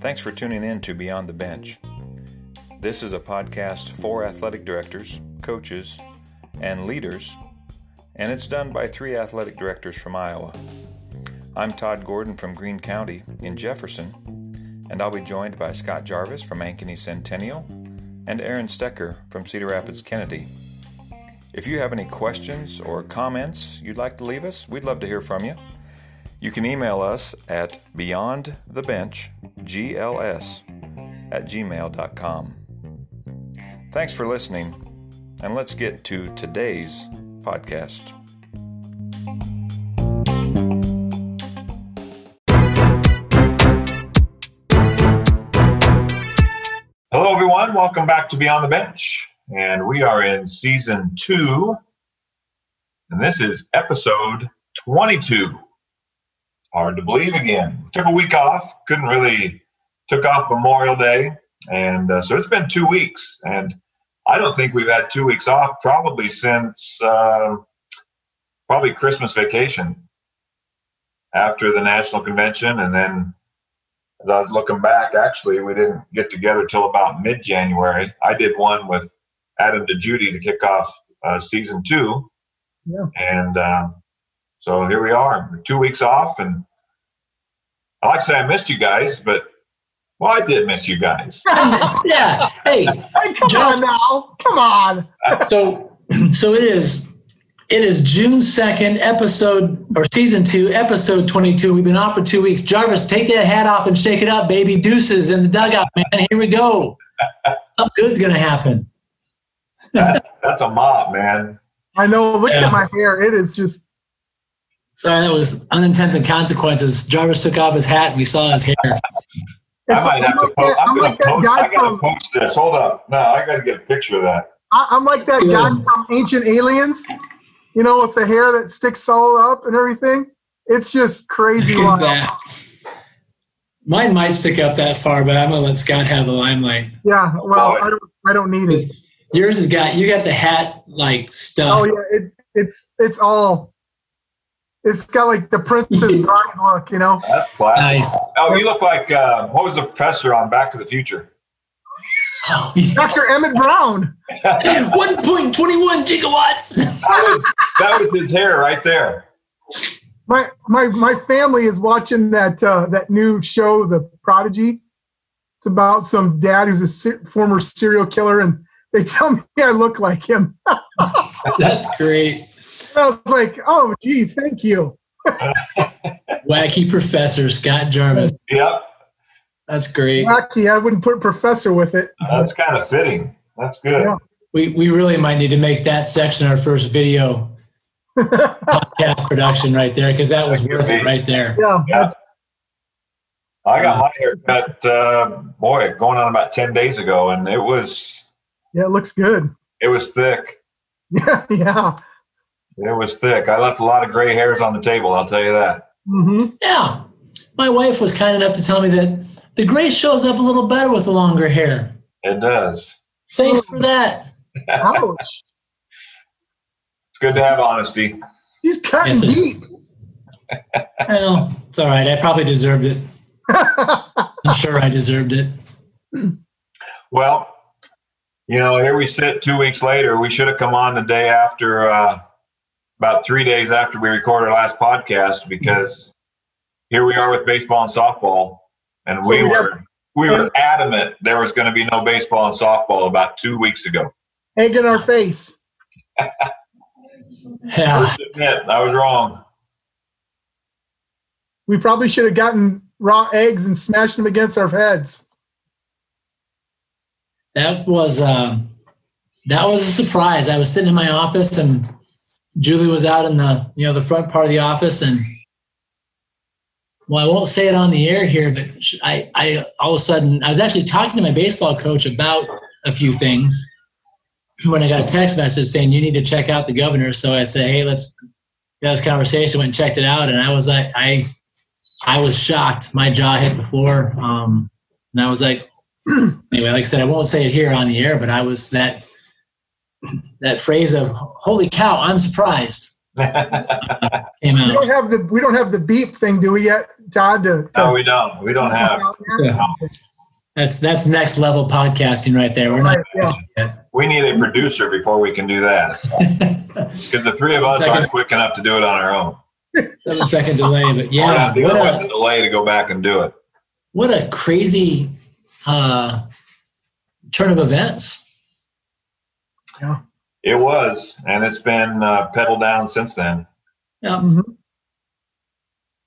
Thanks for tuning in to Beyond the Bench. This is a podcast for athletic directors, coaches, and leaders, and it's done by three athletic directors from Iowa. I'm Todd Gordon from Greene County in Jefferson, and I'll be joined by Scott Jarvis from Ankeny Centennial and Aaron Stecker from Cedar Rapids Kennedy. If you have any questions or comments you'd like to leave us, we'd love to hear from you. You can email us at beyondthebenchgls at gmail.com. Thanks for listening, and let's get to today's podcast. Hello, everyone. Welcome back to Beyond the Bench. And we are in season two, and this is episode 22 hard to believe again. Took a week off, couldn't really, took off Memorial Day. And uh, so it's been two weeks. And I don't think we've had two weeks off probably since uh, probably Christmas vacation after the national convention. And then as I was looking back, actually, we didn't get together till about mid January. I did one with Adam Judy to kick off uh, season two. Yeah. And, um, so here we are, two weeks off, and I like to say I missed you guys, but well, I did miss you guys. yeah. Hey, hey come John, on now, come on. so, so it is. It is June second, episode or season two, episode twenty-two. We've been off for two weeks. Jarvis, take that hat off and shake it up, baby. Deuces in the dugout, man. Here we go. Something good's gonna happen. That's, that's a mop, man. I know. Look yeah. at my hair. It is just Sorry, that was unintended consequences. Jarvis took off his hat and we saw his hair. I might have to post. I'm, going to post. I got to post this. Hold up. No, I got to get a picture of that. I, am like that Good. guy from Ancient Aliens, you know, with the hair that sticks all up and everything. It's just crazy. that. Mine might stick up that far, but I'm gonna let Scott have the limelight. Yeah, well, I don't. I don't need it. Yours has got you got the hat like stuff. Oh yeah, it, it's it's all it's got like the Princess Bride look, you know. That's classic. Nice. Oh, you look like uh, what was the professor on Back to the Future? Dr. Emmett Brown. 1.21 gigawatts. that, was, that was his hair right there. My my my family is watching that uh, that new show, The Prodigy. It's about some dad who's a ser- former serial killer, and they tell me I look like him. That's great. I was like, oh, gee, thank you. Wacky Professor Scott Jarvis. Yep. That's great. Wacky. I wouldn't put professor with it. That's kind of fitting. That's good. Yeah. We, we really might need to make that section our first video podcast production right there because that was worth it right there. Yeah. yeah. I got my haircut, uh, boy, going on about 10 days ago, and it was. Yeah, it looks good. It was thick. Yeah, yeah. It was thick. I left a lot of gray hairs on the table. I'll tell you that. Mm-hmm. Yeah, my wife was kind enough to tell me that the gray shows up a little better with the longer hair. It does. Thanks for that. Ouch. It's good to have honesty. He's cutting yes, deep. well, it's all right. I probably deserved it. I'm sure I deserved it. Well, you know, here we sit two weeks later. We should have come on the day after uh, about three days after we recorded our last podcast because here we are with baseball and softball, and so we, we were have, we were adamant there was going to be no baseball and softball about two weeks ago. Egg in our face. yeah, admit, I was wrong. We probably should have gotten raw eggs and smashed them against our heads. That was uh, that was a surprise. I was sitting in my office and Julie was out in the you know the front part of the office, and well, I won't say it on the air here, but I, I all of a sudden I was actually talking to my baseball coach about a few things when I got a text message saying you need to check out the governor. So I said, hey, let's have this conversation. Went and checked it out, and I was like, I I was shocked. My jaw hit the floor, um, and I was like, anyway, like I said, I won't say it here on the air, but I was that that phrase of "Holy cow, I'm surprised." came We don't have the we don't have the beep thing, do we yet, Todd? To, to no, we don't. We don't have. Yeah. That's that's next level podcasting right there. We're not. Yeah. We need a producer before we can do that because the three of us Second. aren't quick enough to do it on our own. Seven second delay, but We're yeah, not dealing what with a the delay to go back and do it. what a crazy uh, turn of events. Yeah. It was, and it's been uh, pedaled down since then. Yeah, Mhm.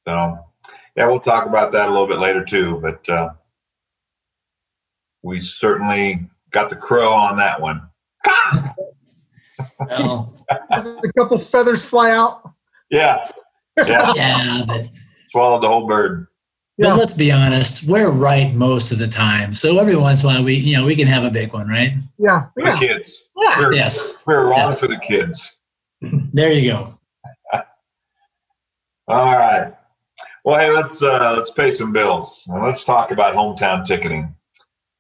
So, yeah, we'll talk about that a little bit later too. But uh, we certainly got the crow on that one. well, A couple feathers fly out. Yeah, yeah, yeah, but, swallowed the whole bird. But let's be honest, we're right most of the time. So every once in a while, we you know we can have a big one, right? Yeah. For Yeah. the kids. Yeah. We're, Yes, we're wrong Yes. for the kids. there you go. All right. Well, hey, let's uh, let's pay some bills and let's talk about hometown ticketing.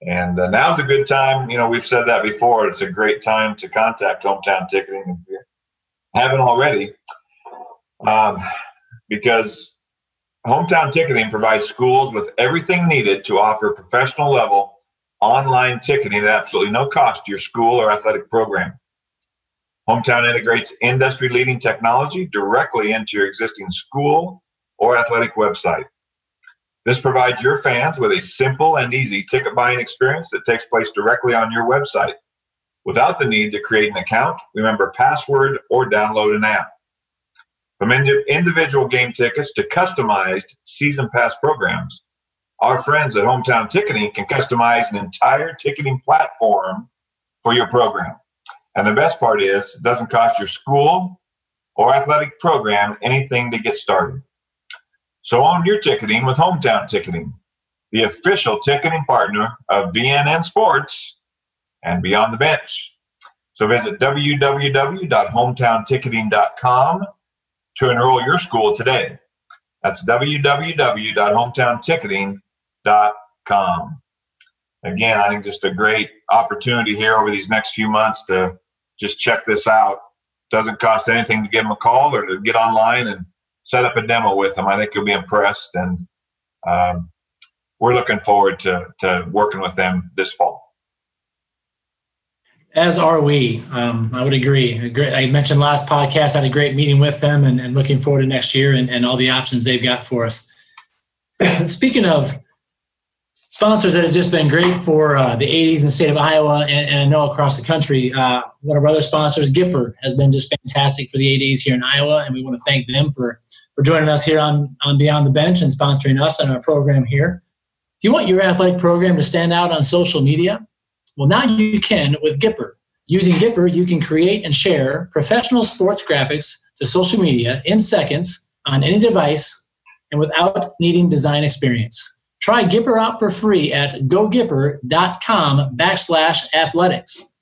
And uh, now's a good time. You know, we've said that before. It's a great time to contact hometown ticketing if you haven't already, um, because hometown ticketing provides schools with everything needed to offer professional level online ticketing at absolutely no cost to your school or athletic program. Hometown integrates industry leading technology directly into your existing school or athletic website. This provides your fans with a simple and easy ticket buying experience that takes place directly on your website without the need to create an account, remember password, or download an app. From indi- individual game tickets to customized season pass programs, our friends at Hometown Ticketing can customize an entire ticketing platform for your program. And the best part is, it doesn't cost your school or athletic program anything to get started. So own your ticketing with Hometown Ticketing, the official ticketing partner of VNN Sports and Beyond the Bench. So visit www.hometownticketing.com to enroll your school today. That's www.hometownticketing.com. Again, I think just a great opportunity here over these next few months to just check this out. Doesn't cost anything to give them a call or to get online and set up a demo with them. I think you'll be impressed, and um, we're looking forward to, to working with them this fall. As are we. Um, I would agree. I mentioned last podcast, had a great meeting with them and, and looking forward to next year and, and all the options they've got for us. Speaking of sponsors that have just been great for uh, the ADs in the state of Iowa and, and I know across the country, uh, one of our other sponsors, Gipper, has been just fantastic for the ADs here in Iowa. And we want to thank them for, for joining us here on, on Beyond the Bench and sponsoring us and our program here. Do you want your athletic program to stand out on social media? Well, now you can with Gipper. Using Gipper, you can create and share professional sports graphics to social media in seconds on any device and without needing design experience. Try Gipper out for free at gogipper.com backslash athletics.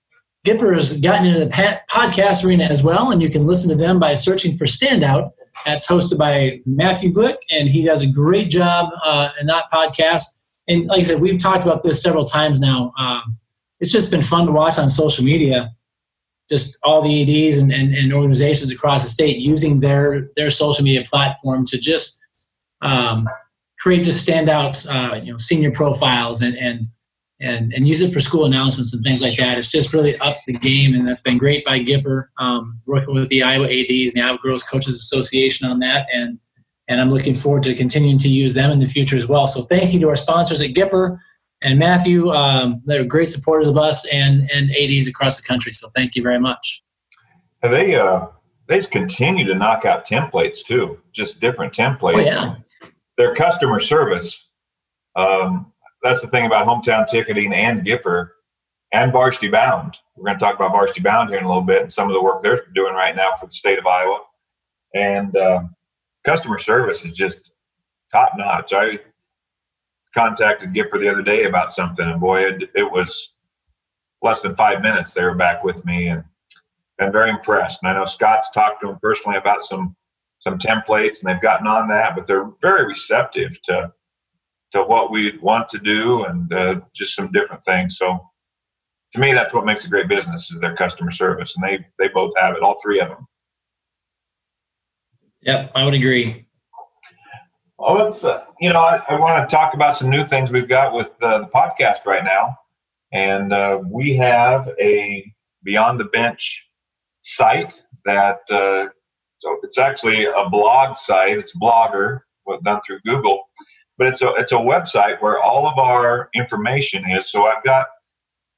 Gipper has gotten into the podcast arena as well, and you can listen to them by searching for Standout. That's hosted by Matthew Glick, and he does a great job uh, in that podcast. And like I said, we've talked about this several times now. Um, it's just been fun to watch on social media just all the ADs and, and, and organizations across the state using their their social media platform to just um, create just standout uh, you know senior profiles and and and and use it for school announcements and things like that. It's just really up the game and that's been great by gipper um, working with the iowa ADs and the iowa girls coaches association on that and and i'm looking forward to continuing to use them in the future as well. So thank you to our sponsors at gipper and Matthew, um, they're great supporters of us and and ADs across the country. So thank you very much. And they uh, they just continue to knock out templates too, just different templates. Oh, yeah. Their customer service. Um, that's the thing about hometown ticketing and Gipper and Varsity Bound. We're going to talk about Varsity Bound here in a little bit and some of the work they're doing right now for the state of Iowa. And uh, customer service is just top notch. I contacted Gipper the other day about something, and boy, it, it was less than five minutes. They were back with me, and been very impressed. And I know Scott's talked to them personally about some some templates, and they've gotten on that. But they're very receptive to to what we want to do, and uh, just some different things. So, to me, that's what makes a great business is their customer service, and they they both have it, all three of them. Yep, I would agree. Oh, let's, uh, you know, I, I want to talk about some new things we've got with uh, the podcast right now. And uh, we have a Beyond the Bench site that, uh, so it's actually a blog site. It's Blogger, done through Google, but it's a, it's a website where all of our information is. So I've got,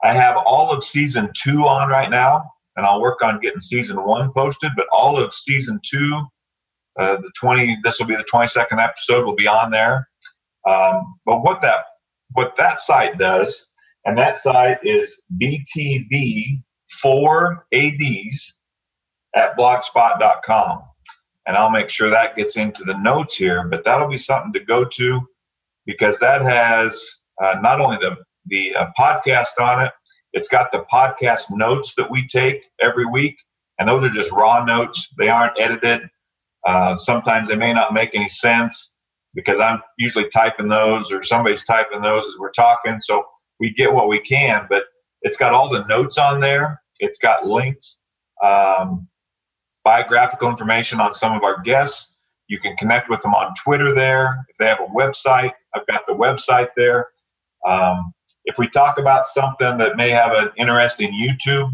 I have all of season two on right now, and I'll work on getting season one posted, but all of season two uh, the 20, this will be the 22nd episode, will be on there. Um, but what that what that site does, and that site is BTB4ADs at blogspot.com. And I'll make sure that gets into the notes here, but that'll be something to go to because that has uh, not only the, the uh, podcast on it, it's got the podcast notes that we take every week. And those are just raw notes, they aren't edited uh, sometimes they may not make any sense because I'm usually typing those or somebody's typing those as we're talking. So we get what we can, but it's got all the notes on there. It's got links, um, biographical information on some of our guests. You can connect with them on Twitter there. If they have a website, I've got the website there. Um, if we talk about something that may have an interesting YouTube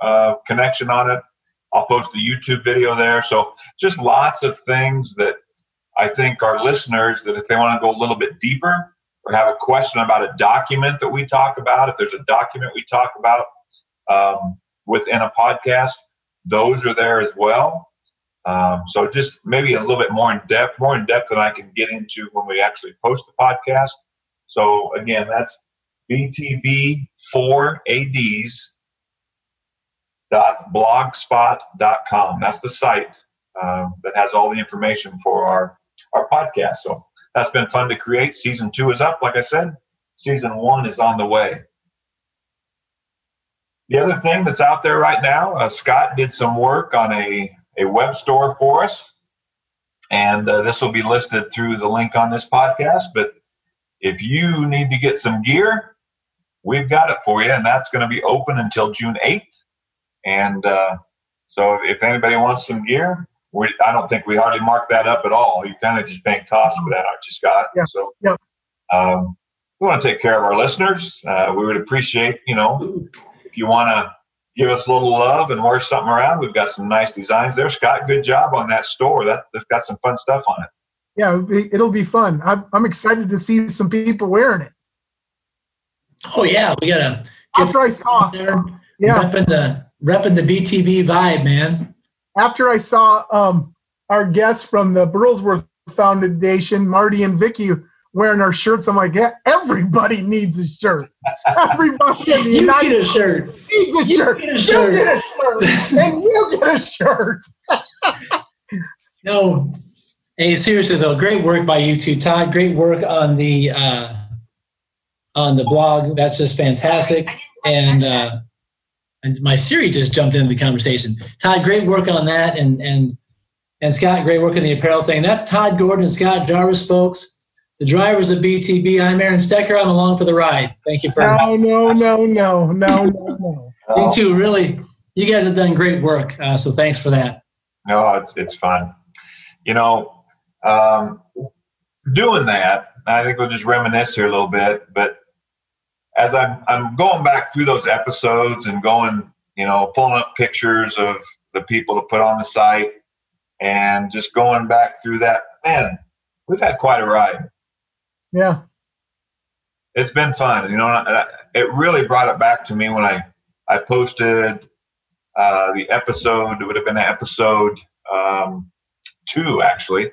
uh, connection on it, I'll post a YouTube video there. So just lots of things that I think our listeners that if they want to go a little bit deeper or have a question about a document that we talk about, if there's a document we talk about um, within a podcast, those are there as well. Um, so just maybe a little bit more in depth, more in depth than I can get into when we actually post the podcast. So again, that's BTB4ADs blogspot.com. That's the site uh, that has all the information for our, our podcast. So that's been fun to create. Season two is up, like I said. Season one is on the way. The other thing that's out there right now, uh, Scott did some work on a, a web store for us. And uh, this will be listed through the link on this podcast. But if you need to get some gear, we've got it for you. And that's going to be open until June 8th. And uh, so if anybody wants some gear, we, I don't think we hardly mark that up at all. You kind of just bank cost for that, aren't you, Scott? Yeah. So yeah. Um, we want to take care of our listeners. Uh, we would appreciate, you know, if you want to give us a little love and wear something around. We've got some nice designs there. Scott, good job on that store. That, that's got some fun stuff on it. Yeah, it'll be, it'll be fun. I'm, I'm excited to see some people wearing it. Oh yeah, we gotta. After I saw, there, yeah, repping the repping the BTB vibe, man. After I saw um, our guests from the Burlsworth Foundation, Marty and Vicky, wearing our shirts, I'm like, yeah, everybody needs a shirt. Everybody in the you United get a shirt. needs a you shirt. Get a shirt. You get a shirt, and you get a shirt. no, hey, seriously though, great work by you two, Todd. Great work on the uh, on the blog. That's just fantastic, and. Uh, and my Siri just jumped into the conversation. Todd, great work on that, and and and Scott, great work on the apparel thing. That's Todd Gordon and Scott Jarvis, folks. The drivers of BTB. I'm Aaron Stecker. I'm along for the ride. Thank you for. No, no, no, no, no, no, no. Me too. Really, you guys have done great work. Uh, so thanks for that. No, it's it's fun. You know, um, doing that. I think we'll just reminisce here a little bit, but as I'm I'm going back through those episodes and going, you know, pulling up pictures of the people to put on the site and just going back through that, man, we've had quite a ride. Yeah. It's been fun. You know, it really brought it back to me when I I posted uh, the episode. It would have been episode um, two, actually,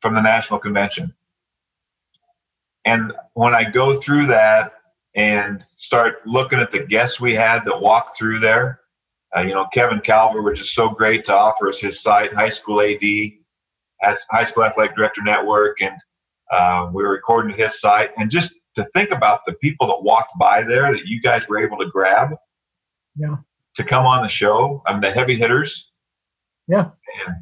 from the national convention. And when I go through that and start looking at the guests we had that walked through there. Uh, you know, Kevin Calver was just so great to offer us his site, High School AD, as High School Athletic Director Network, and uh, we were recording at his site. And just to think about the people that walked by there that you guys were able to grab, yeah, to come on the show. I mean, the heavy hitters, yeah, and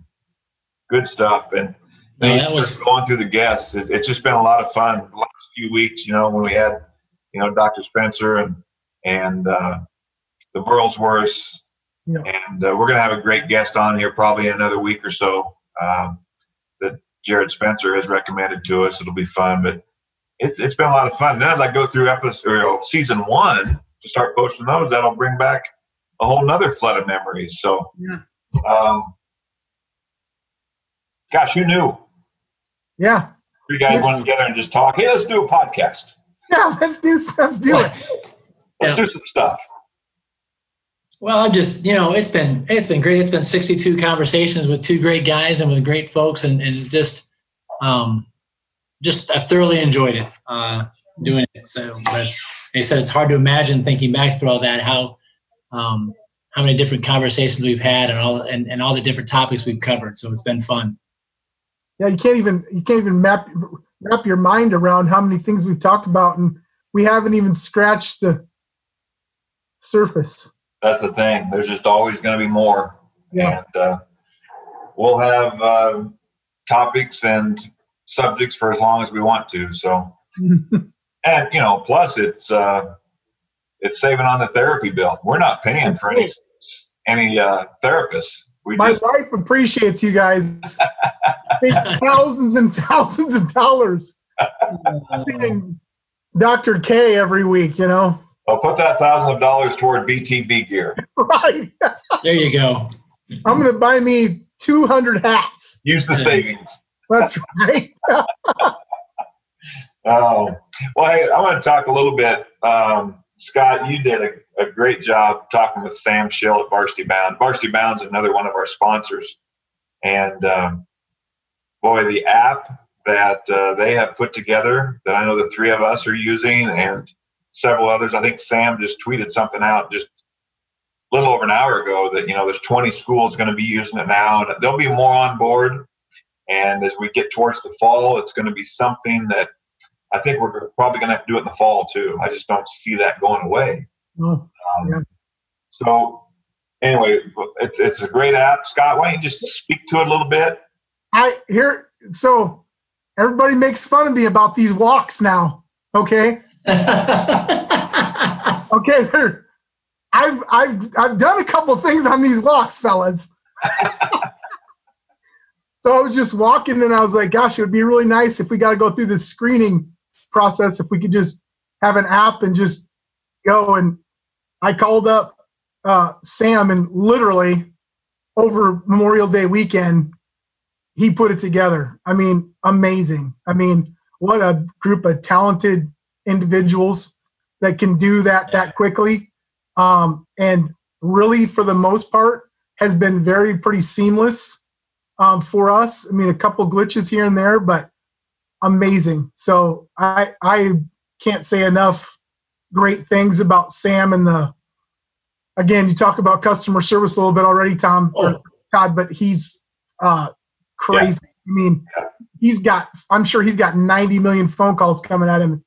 good stuff. And no, that was going through the guests. It, it's just been a lot of fun. The last few weeks, you know, when we had you know, Dr. Spencer and and uh, the Burlsworths. Yeah. And uh, we're going to have a great guest on here probably in another week or so. Um, that Jared Spencer has recommended to us. It'll be fun, but it's it's been a lot of fun. Then as I go through episode season one to start posting those, that'll bring back a whole nother flood of memories. So, Yeah. um, gosh, who knew? Yeah. Three guys Yeah. went together and just talk. Hey, let's do a podcast. Yeah. Let's do. Let's do it. Let's Yeah. do some stuff. Well, I'm just, you know, it's been it's been great. It's been 62 conversations with two great guys and with great folks, and and just, um, just I thoroughly enjoyed it uh, doing it. So that's they said it's hard to imagine thinking back through all that how, um, how many different conversations we've had and all and, and all the different topics we've covered. So it's been fun. Yeah. You can't even. You can't even map wrap your mind around how many things we've talked about, and we haven't even scratched the surface. That's the thing. There's just always going to be more. Yeah. And uh, we'll have uh, topics and subjects for as long as we want to. So, and you know, plus it's uh, it's saving on the therapy bill. We're not paying for any any uh, therapists. We My just wife appreciates you guys. Pay thousands and thousands of dollars paying Dr. K every week, you know? I'll put that thousand of dollars toward BTB gear. Right. There you go. I'm going to buy me 200 hats. Use the savings. That's right. Oh, well, hey, I want to talk a little bit. Um, Scott, you did a, a great job talking with Sam Schill at Varsity Bound. Varsity Bound's another one of our sponsors. And um, boy, the app that uh, they have put together that I know the three of us are using and several others. I think Sam just tweeted something out just a little over an hour ago that, you know, there's 20 schools going to be using it now and there'll be more on board. And as we get towards the fall, it's going to be something that I think we're probably going to have to do it in the fall too. I just don't see that going away. Oh, Um, Yeah. So, anyway, it's it's a great app. Scott, why don't you just speak to it a little bit? I here, so everybody makes fun of me about these walks now. Okay. Okay. I've, I've, I've done a couple things on these walks, fellas. so I was just walking and I was like, gosh, it would be really nice if we got to go through this screening process, if we could just have an app and just go. And I called up uh, Sam and literally over Memorial Day weekend, he put it together. I mean, amazing. I mean, what a group of talented individuals that can do that that quickly. Um, and really, for the most part, has been very pretty seamless um, for us. I mean, a couple glitches here and there, but amazing. So I I can't say enough great things about Sam and the. Again, you talk about customer service a little bit already, Tom Oh. Todd, but he's uh, crazy. I mean, he's got. I'm sure he's got 90 million phone calls coming at him,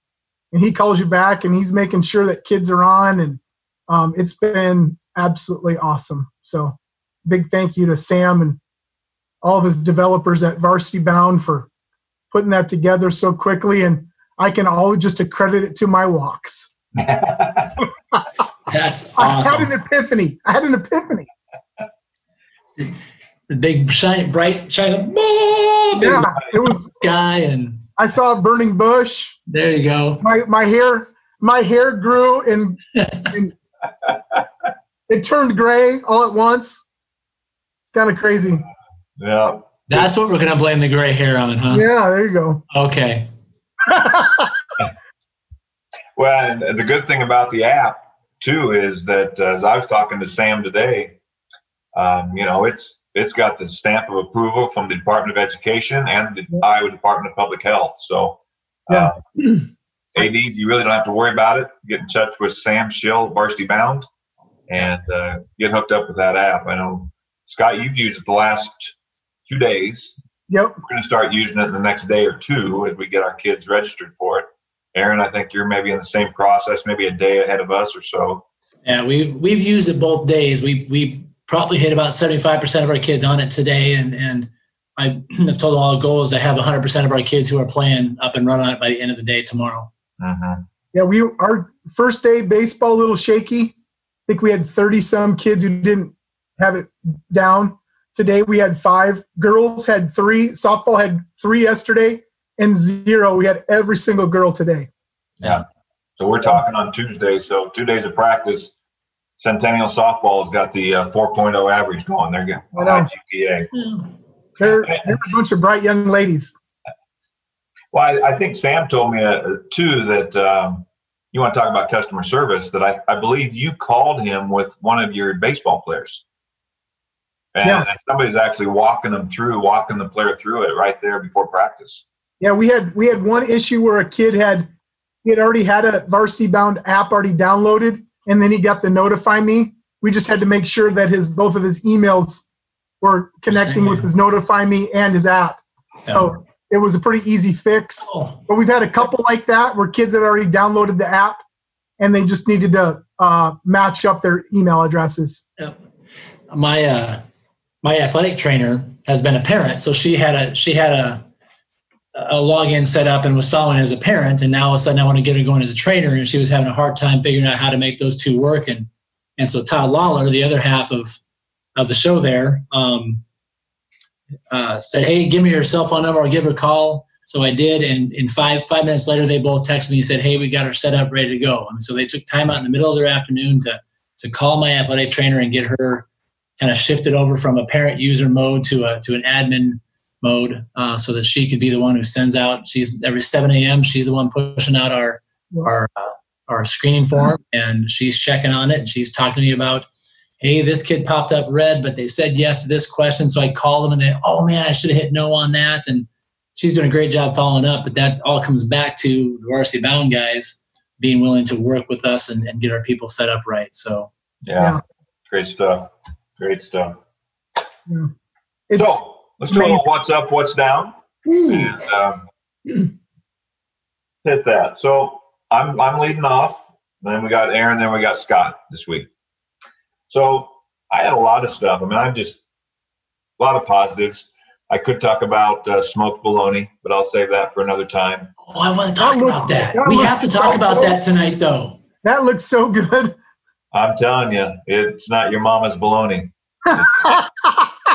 and he calls you back, and he's making sure that kids are on, and um, it's been absolutely awesome. So, big thank you to Sam and all of his developers at Varsity Bound for putting that together so quickly, and I can always just accredit it to my walks. That's awesome. I had an epiphany. I had an epiphany. The big shiny, bright, shiny, ah, Yeah, it was. sky, and I saw a burning bush. there you go. my my hair my hair grew and, and it turned gray all at once. It's kind of crazy. yeah. That's what we're gonna blame the gray hair on, huh? Yeah, there you go. Okay. Well, and the good thing about the app too is that uh, as I was talking to Sam today, um, you know, it's it's got the stamp of approval from the Department of Education and the Iowa Department of Public Health. So, uh, ADs, you really don't have to worry about it. Get in touch with Sam Schill, Varsity Bound, and uh, get hooked up with that app. I know Scott, you've used it the last two days. Yep. We're going to start using it in the next day or two as we get our kids registered for it. Aaron, I think you're maybe in the same process, maybe a day ahead of us or so. Yeah, we we've used it both days. We we probably hit about seventy five percent of our kids on it today, and and I have told them all the goal is to have hundred percent of our kids who are playing up and running on it by the end of the day tomorrow. Mm-hmm. Yeah, we our first day baseball a little shaky. I think we had 30 some kids who didn't have it down. Today we had five. Girls had three. Softball had three yesterday, and zero. We had every single girl today. Yeah. So we're talking on Tuesday. So two days of practice. Centennial softball has got the uh, 4.0 average going. They're getting I know. high GPA. They're, they're a bunch of bright young ladies. Well, I, I think Sam told me uh, too that um, you want to talk about customer service. That I, I believe you called him with one of your baseball players, and, Yeah. and somebody's actually walking them through, walking the player through it right there before practice. Yeah, we had we had one issue where a kid had he had already had a varsity bound app already downloaded, and then he got the notify me. We just had to make sure that his both of his emails were connecting with his notify me and his app. So it was a pretty easy fix. Oh, But we've had a couple like that where kids had already downloaded the app and they just needed to uh, match up their email addresses. Yep. My uh, my athletic trainer has been a parent, so she had a she had a a login set up and was following as a parent, and now all of a sudden I want to get her going as a trainer, and she was having a hard time figuring out how to make those two work, and and so Todd Lawler, the other half of of the show there, um, uh, said, "Hey, give me your cell phone number. I'll give her a call." So I did, and in five five minutes later, they both texted me and said, "Hey, we got her set up, ready to go." And so they took time out in the middle of their afternoon to to call my athletic trainer and get her kind of shifted over from a parent user mode to a to an admin mode, uh, so that she could be the one who sends out. She's every 7 a.m. She's the one pushing out our our uh, our screening form, and she's checking on it. And she's talking to me about, hey, this kid popped up red, but they said yes to this question, so I called them and they, oh man, I should have hit no on that, and she's doing a great job following up. But that all comes back to the varsity bound guys being willing to work with us and, and get our people set up right. So Yeah, Yeah. great stuff. Great stuff. It's so let's do a little what's up, what's down. and um, hit that. So I'm I'm leading off. Then we got Aaron. Then we got Scott this week. So I had a lot of stuff. I mean, I'm just a lot of positives. I could talk about uh, smoked bologna, but I'll save that for another time. Oh, I want to talk That looks- about that. that We looks have to talk so about good. that tonight, though. that looks so good. I'm telling you, it's not your mama's bologna.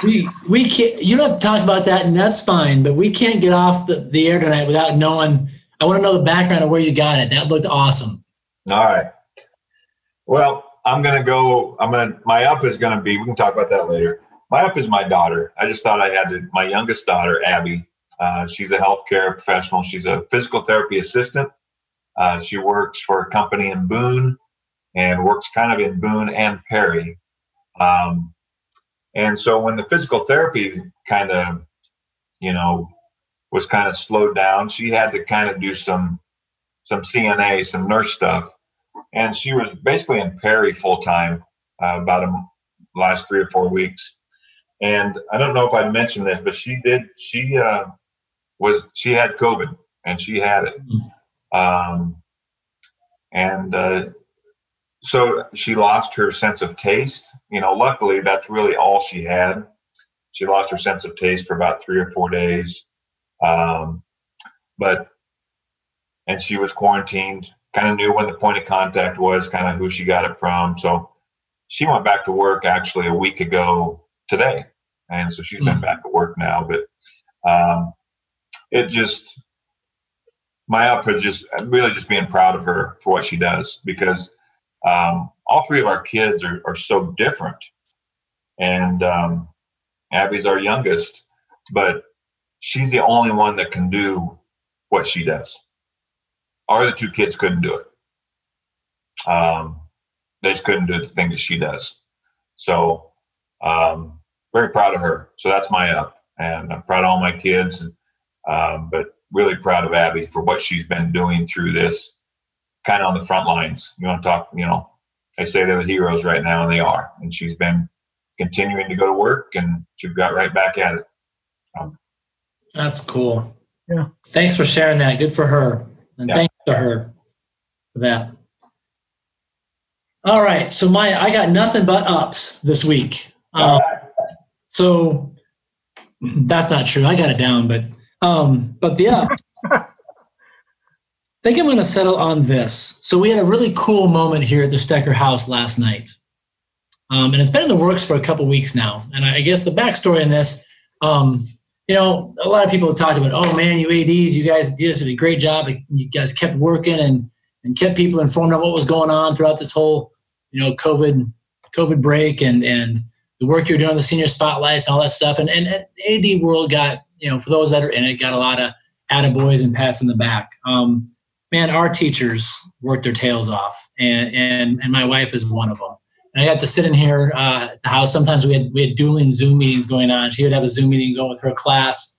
We we can't. You don't talk about that, and that's fine. But we can't get off the, the air tonight without knowing. I want to know the background of where you got it. That looked awesome. All right. Well, I'm gonna go. I'm gonna. My up is gonna be. We can talk about that later. My up is my daughter. I just thought I had to. My youngest daughter, Abby. Uh, she's a healthcare professional. She's a physical therapy assistant. Uh, she works for a company in Boone, and works kind of in Boone and Perry. Um, and so when the physical therapy kind of, you know, was kind of slowed down, she had to kind of do some some CNA, some nurse stuff and she was basically in Perry full time uh, about a m- last three or four weeks. And I don't know if I mentioned this, but she did. She uh, was she had COVID, and she had it. Um, and uh, so she lost her sense of taste. You know, luckily that's really all she had. She lost her sense of taste for about three or four days. Um, but and she was quarantined kind of knew when the point of contact was, kind of who she got it from. So she went back to work actually a week ago today. And so she's been Mm. back to work now. But um, it just, my for just really just being proud of her for what she does because um, all three of our kids are, are so different. And um, Abby's our youngest, but she's the only one that can do what she does our other two kids couldn't do it. Um, they just couldn't do the things that she does. So, um, very proud of her. So that's my up, and I'm proud of all my kids, um, but really proud of Abby for what she's been doing through this, kind of on the front lines. You want to talk? You know, they say they're the heroes right now, and they are. And she's been continuing to go to work, and she got right back at it. That's cool. Yeah. Thanks for sharing that. Good for her. And Yeah. thanks to her for that. All right. So my I got nothing but ups this week. Um, so that's not true. I got it down, but um, but the up. Think I'm going to settle on this. So we had a really cool moment here at the Stecker House last night. Um, and it's been in the works for a couple weeks now. And I guess the backstory in this, um, you know, a lot of people have talked about, oh man, you ADs, you guys did a great job. You guys kept working and and kept people informed on what was going on throughout this whole, you know, COVID COVID break and and the work you're doing, the senior spotlights, and all that stuff. And and AD world got, you know, for those that are in it, got a lot of attaboys and pats in the back. Um, man, our teachers worked their tails off, and and and my wife is one of them. And I got to sit in here uh. Sometimes we had we had dueling Zoom meetings going on. She would have a Zoom meeting going with her class.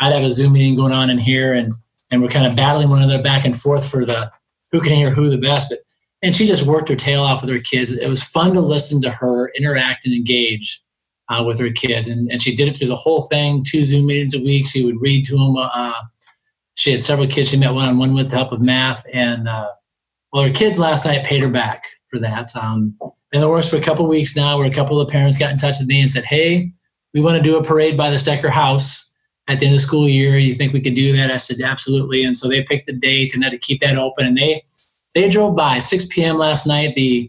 I'd have a Zoom meeting going on in here, and and we're kind of battling one another back and forth for the who can hear who the best. But and she just worked her tail off with her kids. It was fun to listen to her interact and engage uh, with her kids, and and she did it through the whole thing. Two Zoom meetings a week. She would read to them. Uh, she had several kids she met one on one with the help of math, and uh, well, her kids last night paid her back for that. Um, and it works for a couple weeks now, where a couple of parents got in touch with me and said, "Hey, we want to do a parade by the Stecker House at the end of the school year. You think we could do that?" I said, "Absolutely." And so they picked the date and had to keep that open, and they they drove by 6 p.m. last night. The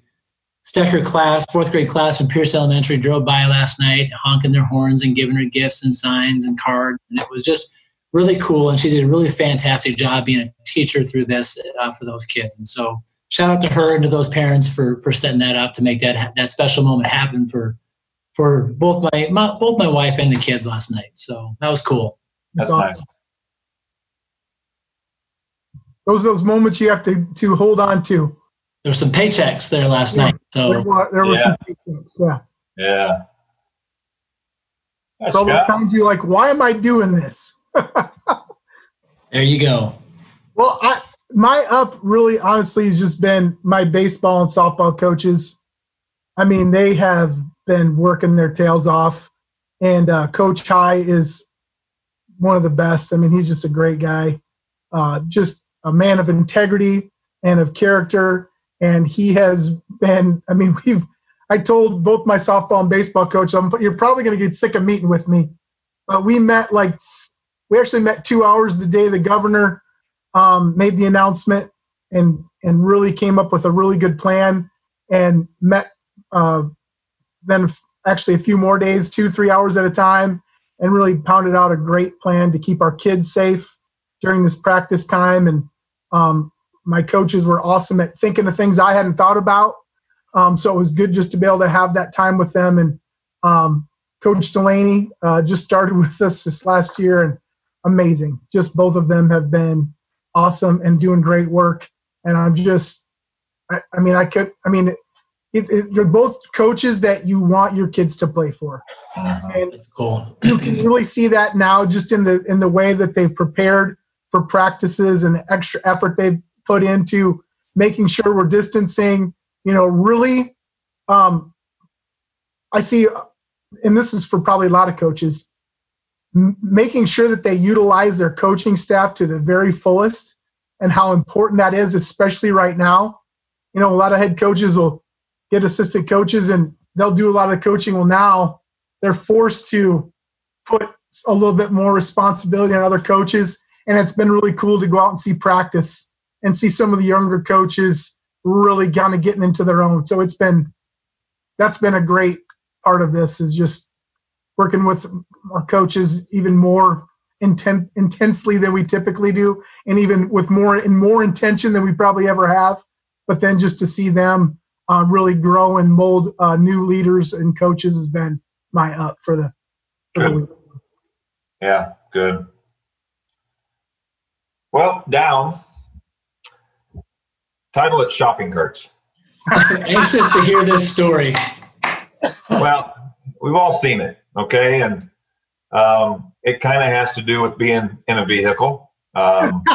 Stecker class, fourth grade class from Pierce Elementary, drove by last night, honking their horns and giving her gifts and signs and cards, and it was just really cool. And she did a really fantastic job being a teacher through this uh, for those kids. And so, shout out to her and to those parents for for setting that up to make that that special moment happen for for both my, my both my wife and the kids last night. So that was cool. That's nice. Those are those moments you have to to hold on to. There were some paychecks there last Yeah. night. So There were, there were Yeah. some paychecks, yeah. Yeah. That's So those times you're like, why am I doing this? There you go. Well, I my up really honestly has just been my baseball and softball coaches. I mean, they have been working their tails off, and uh, Coach High is one of the best. I mean, he's just a great guy, uh, just a man of integrity and of character. And he has been. I mean, we've. I told both my softball and baseball coach, I'm, you're probably going to get sick of meeting with me, but we met like we actually met two hours the day the governor um, made the announcement and and really came up with a really good plan and met uh, then actually a few more days two three hours at a time and really pounded out a great plan to keep our kids safe during this practice time. And um, my coaches were awesome at thinking of things i hadn't thought about. Um, so it was good just to be able to have that time with them. And um, coach delaney uh, just started with us this last year and amazing just both of them have been awesome and doing great work. And I'm just, I, I mean, I could, I mean, it, it, you're both coaches that you want your kids to play for, and That's cool. you can really see that now just in the in the way that they've prepared for practices and the extra effort they've put into making sure we're distancing. You know, really, um, I see, and this is for probably a lot of coaches making sure that they utilize their coaching staff to the very fullest and how important that is, especially right now. You know, a lot of head coaches will get assistant coaches and they'll do a lot of coaching. Well, now they're forced to put a little bit more responsibility on other coaches. And it's been really cool to go out and see practice and see some of the younger coaches really kind of getting into their own. So it's been, that's been a great part of this is just working with our coaches even more inten- intensely than we typically do, and even with more and more intention than we probably ever have. But then just to see them uh, really grow and mold uh, new leaders and coaches has been my up for the, for the Good. week. Yeah, good. Well, down. Title it shopping carts. Anxious to hear this story. Well, we've all seen it, okay? And um, it kind of has to do with being in a vehicle. Um,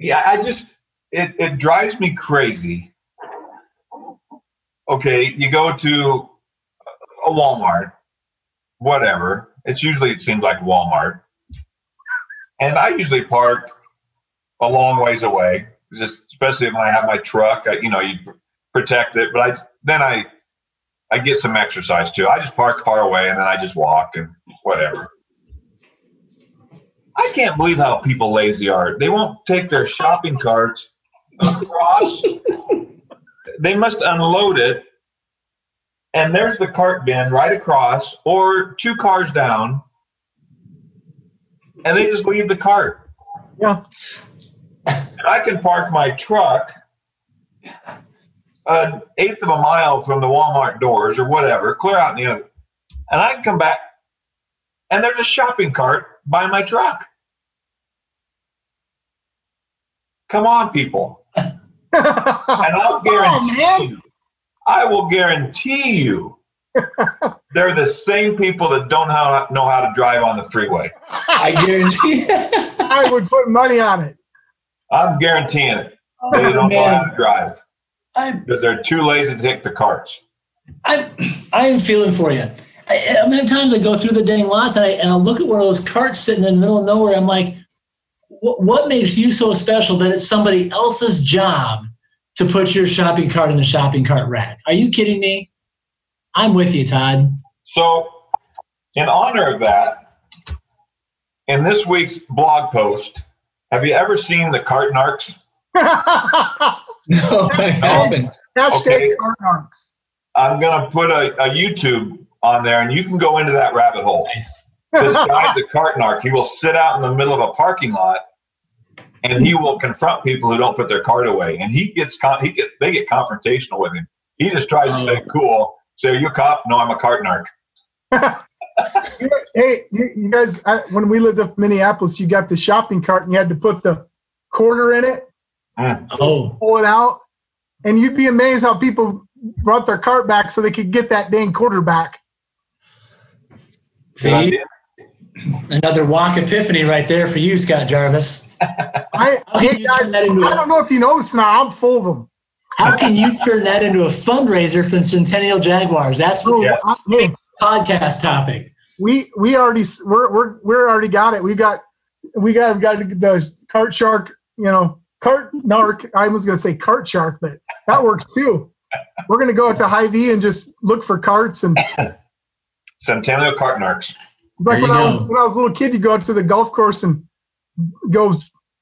yeah, I just, it, it drives me crazy. Okay, you go to a Walmart, whatever. It's usually, it seems like Walmart. And I usually park a long ways away, just especially when I have my truck. I, you know, you protect it, but I then I I get some exercise too. I just park far away and then I just walk and whatever. I can't believe how people lazy are. They won't take their shopping carts across. they must unload it and there's the cart bin right across, or two cars down, and they just leave the cart. Yeah. And I can park my truck an eighth of a mile from the Walmart doors or whatever, clear out in the other, and I can come back, and there's a shopping cart by my truck. Come on, people. And I'll guarantee you, I will guarantee you, they're the same people that don't how, know how to drive on the freeway. I guarantee. I would put money on it. I'm guaranteeing it. They oh, don't know how to drive I'm because they're too lazy to take the carts. I'm I'm feeling for you. I, how many times I go through the dang lots and I and I look at one of those carts sitting in the middle of nowhere. I'm like, what what makes you so special that it's somebody else's job to put your shopping cart in the shopping cart rack? Are you kidding me? I'm with you, Todd. So, in honor of that, in this week's blog post, have you ever seen the cart narcs? No, I haven't. Hashtag Okay. car narcs. I'm going to put a, a YouTube on there and you can go into that rabbit hole. Nice. This guy's a cart narc. He will sit out in the middle of a parking lot and he will confront people who don't put their cart away. And he gets, con- he get, they get confrontational with him. He just tries to oh. say, cool. Say, are you a cop? No, I'm a cart narc. hey, you, you guys, I, when we lived up in Minneapolis, you got the shopping cart and you had to put the quarter in it, Ah. Oh, pull it out, and you'd be amazed how people brought their cart back so they could get that dang quarter back. See, another walk epiphany right there for you, Scott Jarvis. I, hey guys, turn that into I a- don't know if you know this now. I'm full of them. How can you turn that into a fundraiser for Centennial Jaguars? That's So, the Yes. I- podcast topic. we we already we're we're we're already got it. We got we got got the cart shark. You know, cart narc. I was gonna say cart shark, but that works too. We're gonna go out to Hy-Vee and just look for carts and Centennial cart narcs. It's like when you I was when I was a little kid, you go out to the golf course and go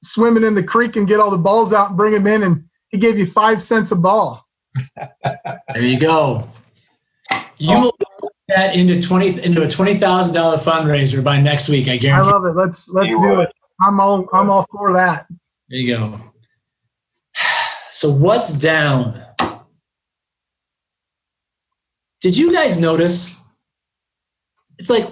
swimming in the creek and get all the balls out and bring them in, and he gave you five cents a ball. There you go. You oh. will turn that into twenty into a twenty thousand dollar fundraiser by next week. I guarantee. I love it. Let's let's You do would. it. I'm all I'm all for that. There you go. So what's down? Did you guys notice? It's like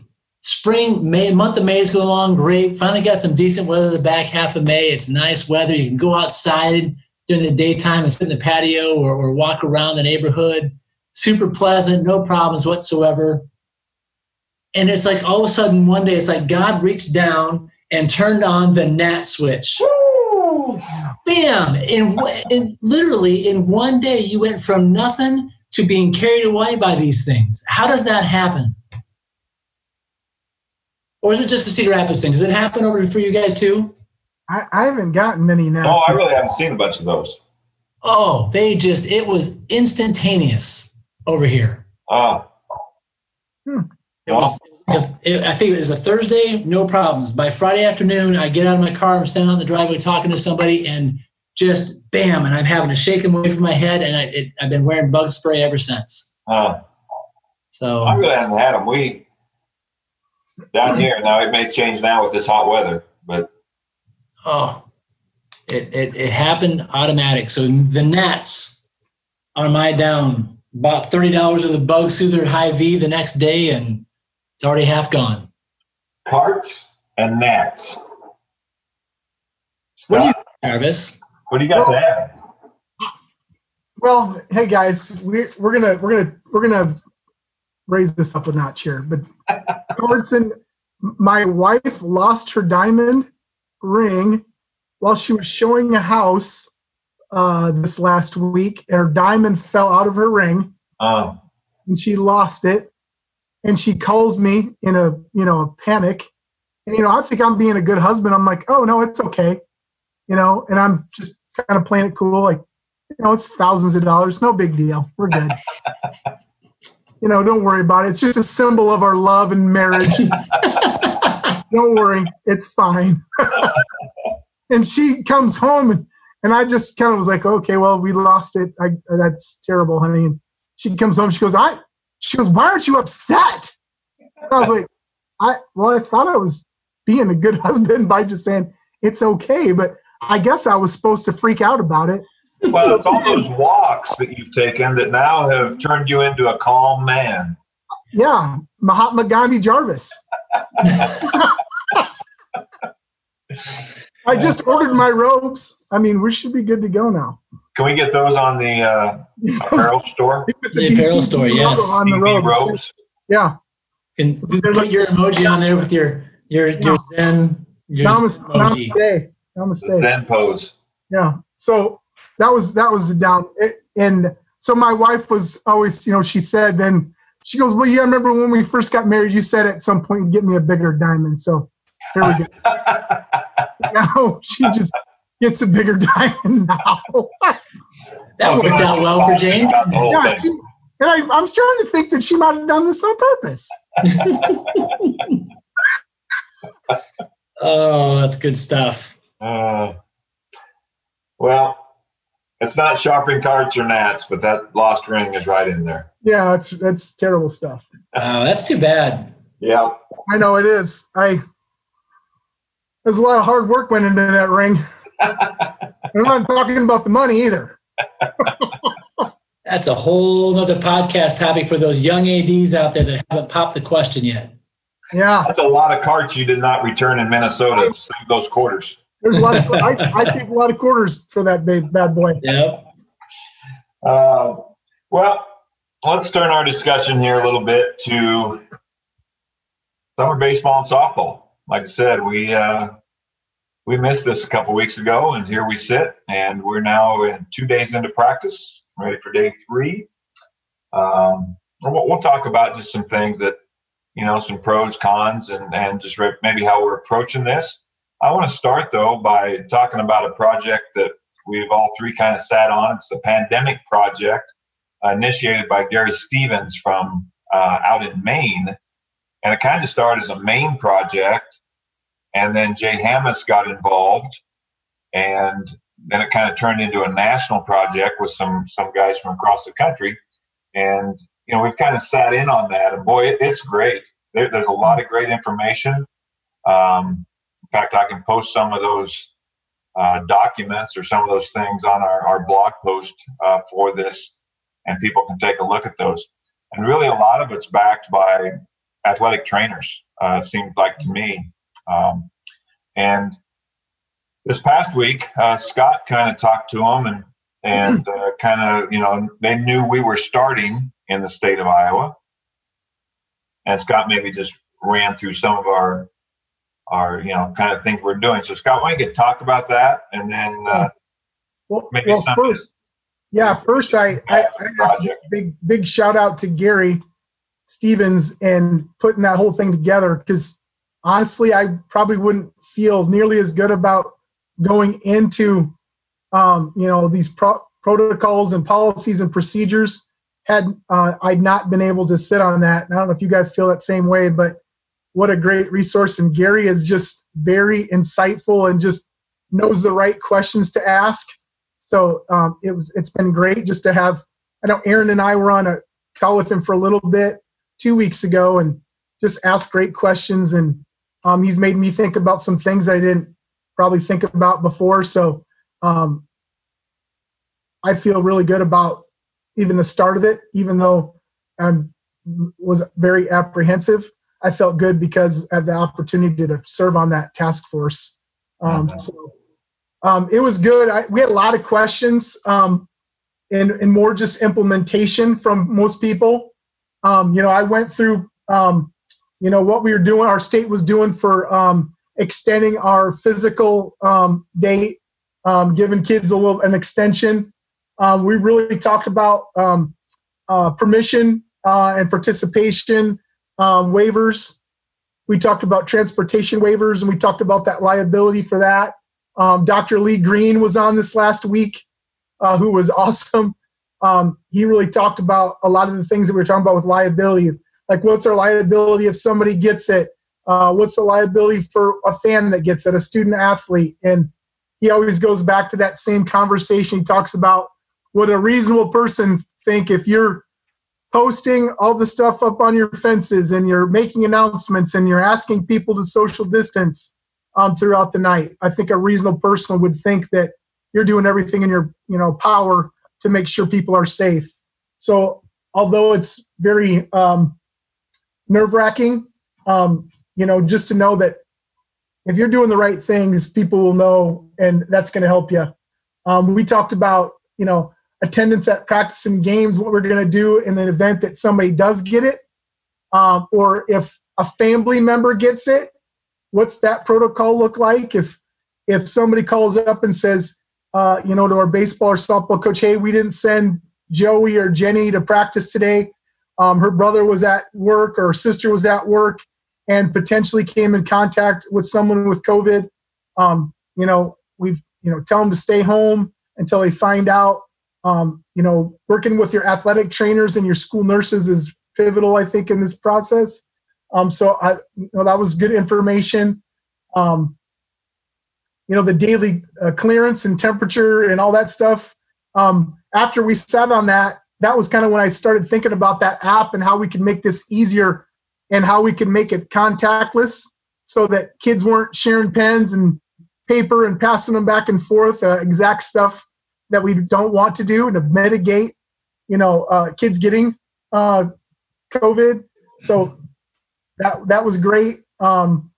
spring, May, month of May is going along great. Finally got some decent weather the back half of May. It's nice weather. You can go outside during the daytime and sit in the patio or, or walk around the neighborhood. Super pleasant, no problems whatsoever. And it's like all of a sudden one day, it's like God reached down and turned on the NAT switch. Bam! In, in literally in one day you went from nothing to being carried away by these things. How does that happen? Or is it just a cedar rapids thing? Does it happen over for you guys too? I, I haven't gotten many now. Oh, I really haven't seen a bunch of those. oh they just it was instantaneous over here. Oh, it was, it, i think it was a thursday no problems by friday afternoon i get out of my car i'm standing on the driveway talking to somebody and just bam and i'm having to shake them away from my head and I, it, i've been wearing bug spray ever since uh, so I really haven't had them. We down here now. It may change now with this hot weather, but Oh, it, it, it happened automatic. So the gnats on my down about thirty dollars of the bugs through their Hy-Vee the next day, and it's already half gone. carts and gnats. What do you, Scott, Jarvis? what do you got to add? Well, hey guys, we we're gonna we're gonna we're gonna raise this up a notch here. But Carson, my wife lost her diamond ring while she was showing a house uh, this last week. And her diamond fell out of her ring. Um, and she lost it and she calls me in a you know a panic. And you know i think i'm being a good husband. I'm like oh no it's okay. You know and i'm just kind of playing it cool like you know it's thousands of dollars no big deal we're good. You know don't worry about it it's just a symbol of our love and marriage. Don't worry it's fine. And she comes home and, and i just kind of was like okay well we lost it I, that's terrible honey. And she comes home. She goes, I. She goes, why aren't you upset? And I was like, I. Well, I thought I was being a good husband by just saying it's okay, but I guess I was supposed to freak out about it. Well, it's all those walks that you've taken that now have turned you into a calm man. Yeah, Mahatma Gandhi Jarvis. I just ordered my robes. I mean, we should be good to go now. Can we get those on the uh, apparel store? The apparel store, yes. On the CB robes. robes. Yeah. And put your emoji on there with your your your Zen your Zen Namaste. emoji. Namaste. Namaste. Zen pose. Yeah. So that was that was the down. It, and so my wife was always, you know, she said then she goes, well, yeah, I remember when we first got married, you said at some point get me a bigger diamond. So here we go. now she just gets a bigger diamond now. That worked out well for Jane. Yeah, she, and I, I'm starting to think that she might have done this on purpose. Oh, that's good stuff. Uh, well, it's not shopping carts or gnats, but that lost ring is right in there. Yeah, that's that's terrible stuff. Oh, that's too bad. Yeah. I know it is. I there's a lot of hard work went into that ring. I'm not talking about the money either. That's a whole nother podcast topic for those young ADs out there that haven't popped the question yet. Yeah, That's a lot of carts you did not return in Minnesota save those quarters. there's a lot of I, I take a lot of quarters for that big bad boy. Yep. Uh, well, let's turn our discussion here a little bit to summer baseball and softball. Like I said, we uh, we missed this a couple weeks ago, and here we sit, and we're now in two days into practice, ready for day three. Um, we'll, we'll talk about just some things that you know, some pros, cons, and and just maybe how we're approaching this. I want to start though by talking about a project that we've all three kind of sat on. It's the Pandemic Project, initiated by Gary Stevens from uh, out in Maine. And it kind of started as a Maine project. And then Jay Hammis got involved. And then it kind of turned into a national project with some, some guys from across the country. And, you know, we've kind of sat in on that. And boy, it, it's great. There, there's a lot of great information. Um, in fact, I can post some of those uh, documents or some of those things on our, our blog post uh, for this, and people can take a look at those. And really, a lot of it's backed by athletic trainers, uh, it seemed like to me. Um, and this past week, uh, Scott kind of talked to them and and uh, kind of, you know, they knew we were starting in the state of Iowa. And Scott maybe just ran through some of our our you know kind of things we're doing. So Scott, why don't you talk about that, and then uh, Well, Maybe well some- first, yeah, first I, I, I have to project. big big shout out to Gary Stevens and putting that whole thing together because honestly, I probably wouldn't feel nearly as good about going into um, you know these pro- protocols and policies and procedures had uh, I'd not been able to sit on that. And I don't know if you guys feel that same way, but what a great resource! And Gary is just very insightful and just knows the right questions to ask. So um, it was it's been great just to have. I know Aaron and I were on a call with him for a little bit two weeks ago and just asked great questions and um, he's made me think about some things I didn't probably think about before. So um, I feel really good about even the start of it, even though I was very apprehensive. I felt good because of the opportunity to serve on that task force. Um, Mhm. So um, it was good. I, we had a lot of questions um, and, and more just implementation from most people. Um, you know, I went through, um, you know, what we were doing, our state was doing for um, extending our physical um, date, um, giving kids a little an extension. Um, we really talked about um, uh, permission uh, and participation waivers. We talked about transportation waivers, and we talked about that liability for that. Dr. Lee Green was on this last week, uh, who was awesome. He really talked about a lot of the things that we were talking about with liability, like what's our liability if somebody gets it? Uh, what's the liability for a fan that gets it, a student athlete? And he always goes back to that same conversation. He talks about what a reasonable person think if you're posting all the stuff up on your fences and you're making announcements and you're asking people to social distance um, throughout the night. I think a reasonable person would think that you're doing everything in your you know power to make sure people are safe. So although it's very um, nerve wracking, um, you know, just to know that if you're doing the right things, people will know, and that's going to help you. Um, we talked about you know attendance at practice and games, what we're going to do in the event that somebody does get it, um, or if a family member gets it, what's that protocol look like? If if somebody calls up and says, uh, you know, to our baseball or softball coach, hey, we didn't send Joey or Jenny to practice today. Um, her brother was at work or sister was at work and potentially came in contact with someone with COVID. Um, you know, we've you know tell them to stay home until they find out. Um, you know, working with your athletic trainers and your school nurses is pivotal, I think, in this process. Um, so I, you know, that was good information. Um, you know, the daily uh, clearance and temperature and all that stuff. Um, after we sat on that, that was kind of when I started thinking about that app and how we could make this easier and how we could make it contactless so that kids weren't sharing pens and paper and passing them back and forth, uh, exact stuff that we don't want to do and to mitigate, you know, uh, kids getting uh, COVID. So that that was great. Um,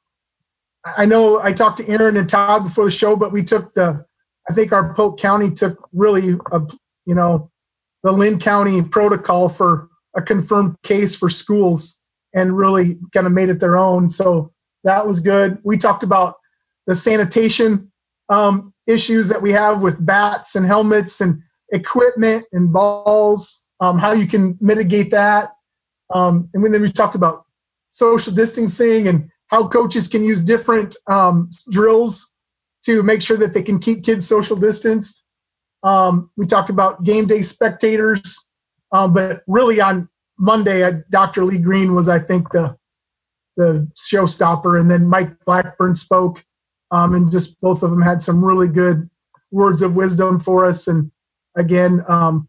I know I talked to Aaron and Todd before the show, but we took the, I think our Polk County took really, a, you know, the Linn County protocol for a confirmed case for schools and really kind of made it their own. So that was good. We talked about the sanitation um, issues that we have with bats and helmets and equipment and balls, um, how you can mitigate that. Um, and then we talked about social distancing and how coaches can use different um, drills to make sure that they can keep kids social distanced. Um, we talked about game day spectators, um, but really on Monday, uh, Dr. Lee Green was, I think, the the showstopper, and then Mike Blackburn spoke, um, and just both of them had some really good words of wisdom for us. And again, um,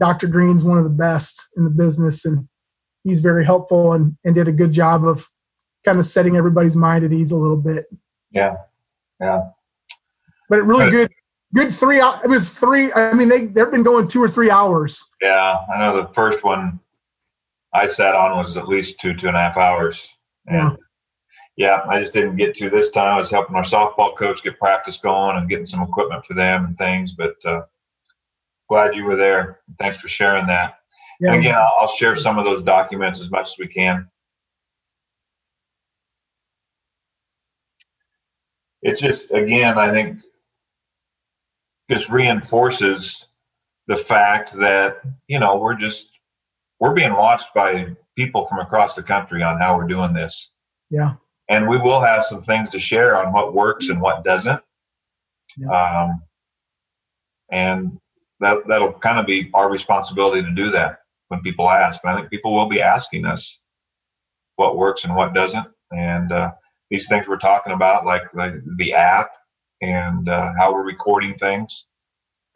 Dr. Green's one of the best in the business, and he's very helpful and, and did a good job of kind of setting everybody's mind at ease a little bit. Yeah, yeah. But it really good good three it was three i mean they they've been going two or three hours. Yeah i know the first one i sat on was at least two two and a half hours. And yeah. yeah i just didn't get to this time. I was helping our softball coach get practice going and getting some equipment for them and things but uh, glad you were there. Thanks for sharing that. Yeah. and again I'll, I'll share some of those documents as much as we can. It's just again i think just reinforces the fact that you know we're just we're being watched by people from across the country on how we're doing this. Yeah. And we will have some things to share on what works and what doesn't. Yeah. um, and that that'll kind of be our responsibility to do that when people ask. And i think people will be asking us what works and what doesn't. And uh, these things we're talking about like, like the app and uh, how we're recording things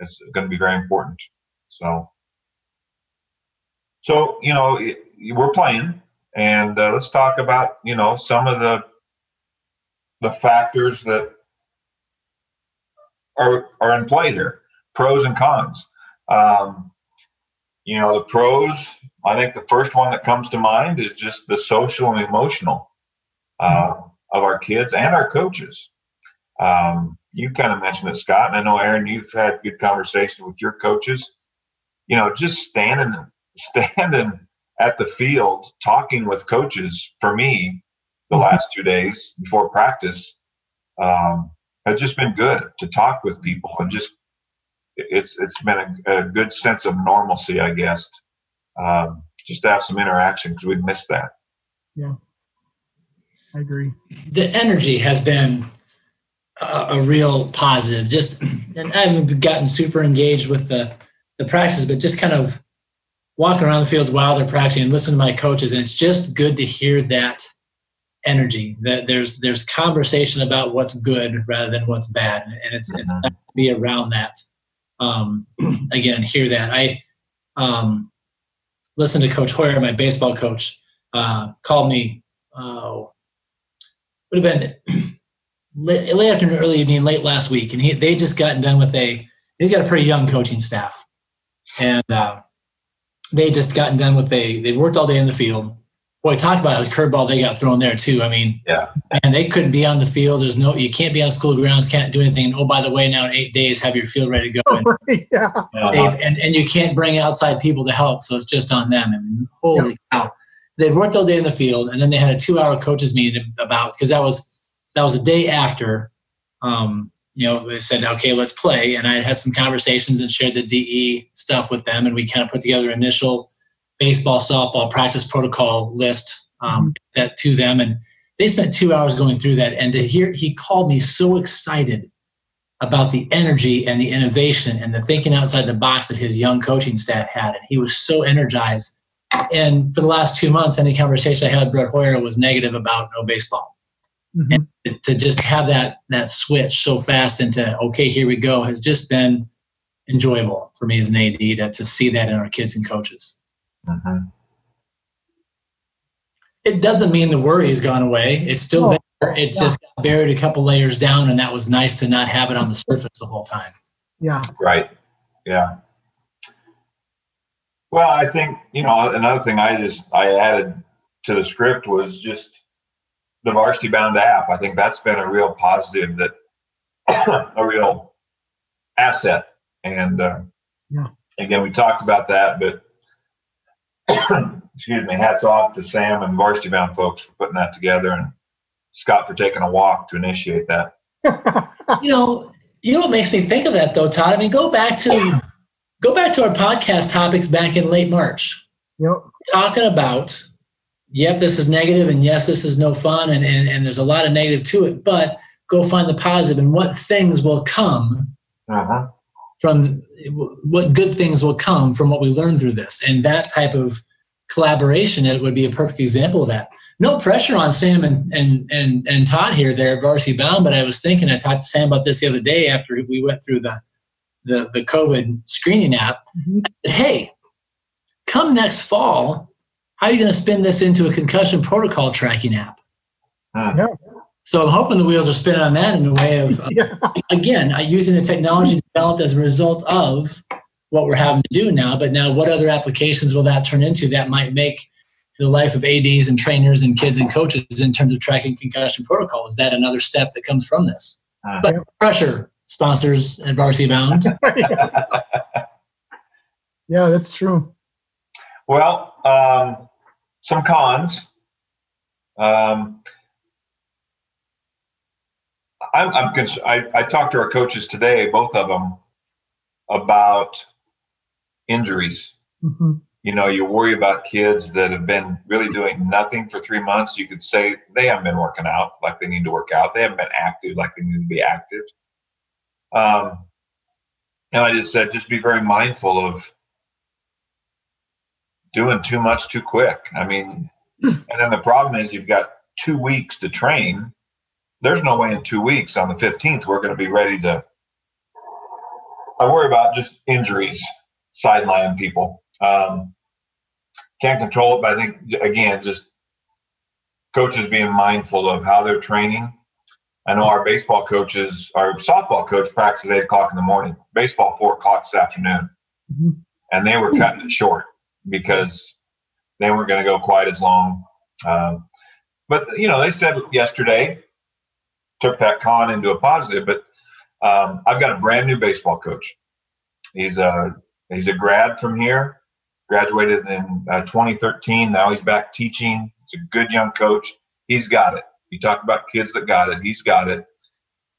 is going to be very important. So, so you know, we're playing, and uh, let's talk about you know some of the the factors that are are in play here, pros and cons. Um, you know, the pros. I think the first one that comes to mind is just the social and emotional uh, of our kids and our coaches. Um, you kind of mentioned it, Scott, and I know Aaron, you've had good conversation with your coaches. You know, just standing standing at the field talking with coaches for me the mm-hmm. last two days before practice um, has just been good to talk with people and just it's it's been a, a good sense of normalcy, I guess. Um, just to have some interaction because we'd missed that. Yeah, I agree. The energy has been a, a real positive. Just and I haven't gotten super engaged with the the practice, but just kind of walking around the fields while they're practicing and listening to my coaches, and it's just good to hear that energy. That there's there's conversation about what's good rather than what's bad, and it's it's mm-hmm. nice to be around that. Um, again, hear that. I um, listened to Coach Hoyer, my baseball coach, uh, called me. Uh, would have been late, late afternoon, early evening, late last week, and he they just gotten done with a. He's got a pretty young coaching staff, and uh, they just gotten done with a. They worked all day in the field. Boy, talk about the curveball they got thrown there too. I mean, Yeah. and they couldn't be on the field. There's no, you can't be on school grounds, can't do anything. Oh, by the way, now in eight days, have your field ready to go. And, yeah. Uh-huh. and, and you can't bring outside people to help, so it's just on them. I mean, holy cow! They worked all day in the field, and then they had a two-hour coaches meeting about because that was that was a day after. Um, you know, they said, okay, let's play, and I had some conversations and shared the DE stuff with them, and we kind of put together an initial baseball, softball practice protocol list um, that to them, and they spent two hours going through that. And to hear, he called me so excited about the energy and the innovation and the thinking outside the box that his young coaching staff had. And he was so energized. And for the last two months, any conversation I had with Brett Hoyer was negative about no baseball. Mhm. And to just have that that switch so fast into okay, here we go has just been enjoyable for me as an AD to, to see that in our kids and coaches. Mhm. It doesn't mean the worry has gone away. It's still No. there. It's Yeah. just got buried a couple layers down, and that was nice to not have it on the surface the whole time. Yeah. Right. Yeah. Well, I think, you know, another thing I just I added to the script was just the varsity bound app. I think that's been a real positive that a real asset. And uh, Yeah. again, we talked about that, but excuse me, hats off to Sam and varsity bound folks for putting that together and Scott for taking a walk to initiate that. You know, you know what makes me think of that though, Todd? I mean, go back to go back to our podcast topics back in late March. Yep. talking about yep this is negative and yes this is no fun and, and and there's a lot of negative to it but go find the positive and what things will come Uh-huh. from what good things will come from what we learn through this and that type of collaboration it would be a perfect example of that no pressure on sam and and and, and todd here they're varsity bound but i was thinking i talked to sam about this the other day after we went through the the, the covid screening app Mhm. hey, come next fall, how are you going to spin this into a concussion protocol tracking app? Hmm. Yeah. So I'm hoping the wheels are spinning on that in a way of, Yeah. again, uh, using the technology developed as a result of what we're having to do now. But now, what other applications will that turn into that might make the life of ADs and trainers and kids and coaches in terms of tracking concussion protocol? Is that another step that comes from this? Hmm. But pressure, sponsors at Varsity Bound. yeah, that's true. Well, um, some cons. Um, I'm, I'm cons- I, I talked to our coaches today, both of them, about injuries. hmm You know, you worry about kids that have been really doing nothing for three months. You could say they haven't been working out like they need to work out. They haven't been active like they need to be active. Um, and I just said, just be very mindful of doing too much too quick. I mean, and then the problem is you've got two weeks to train. There's no way in two weeks on the 15th we're going to be ready to. I worry about just injuries, sideline people. Um, can't control it, but I think again, just coaches being mindful of how they're training. I know our baseball coaches, our softball coach practiced at eight o'clock in the morning, baseball four o'clock this afternoon, Mhm. and they were cutting it short because they weren't going to go quite as long. Um, but you know, they said yesterday took that con into a positive. But um, I've got a brand new baseball coach. He's a he's a grad from here, graduated in uh, 2013. Now he's back teaching. He's a good young coach. He's got it. You talk about kids that got it. He's got it.